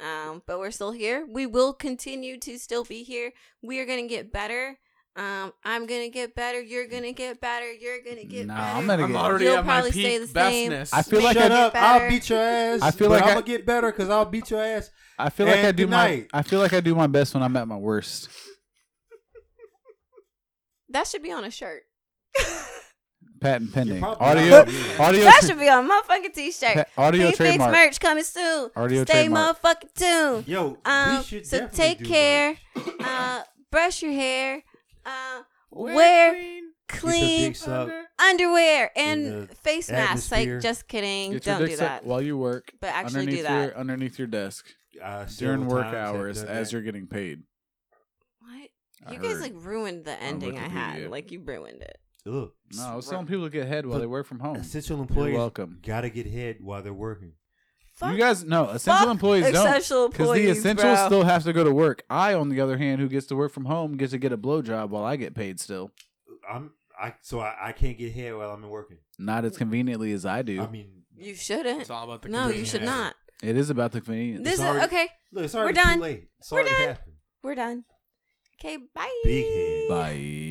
Um, but we're still here. We will continue to still be here. We are gonna get better. Um, I'm gonna get better. You're gonna get better. You're gonna get Nah, better. I'm gonna get. I'm get- already You'll at my probably stay peak the same. I feel like Shut I, up! better. I'll beat your ass. I feel like I'm gonna get better because I'll beat your ass. I feel like I do good my. I feel like I do my best when I'm at my worst. That should be on a shirt. patent pending. Audio, not doing that. audio, That should be on motherfucking t-shirt. pa- audio Fix Fix trademark. merch coming soon. Audio Stay trademark. motherfucking tuned. Yo, Um, we should so take do care. Uh, brush your hair. Uh, Wear wear clean clean dick under- underwear and face masks. Like, just kidding. Get Don't do that. while you work. But actually underneath do that. Your, underneath your desk Uh, during work hours as you're getting paid. What? I You guys like ruined the ending I had. Like you ruined it. Look, No, I was telling people to get head while Look, they work from home. essential employees welcome. gotta get head while they're working. Fuck You guys, no, essential Fuck employees don't. Because the employees, essentials bro. still have to go to work. I, on the other hand, who gets to work from home, gets to get a blowjob while I get paid still. I'm I so I, I can't get head while I'm working. Not as conveniently as I do. I mean, You shouldn't. It's all about the No, you convenience. should not. it is about the convenience. This is okay. look, it's We're done. too late. It's We're already done. happened. We're done. Okay, bye. Big head. Bye.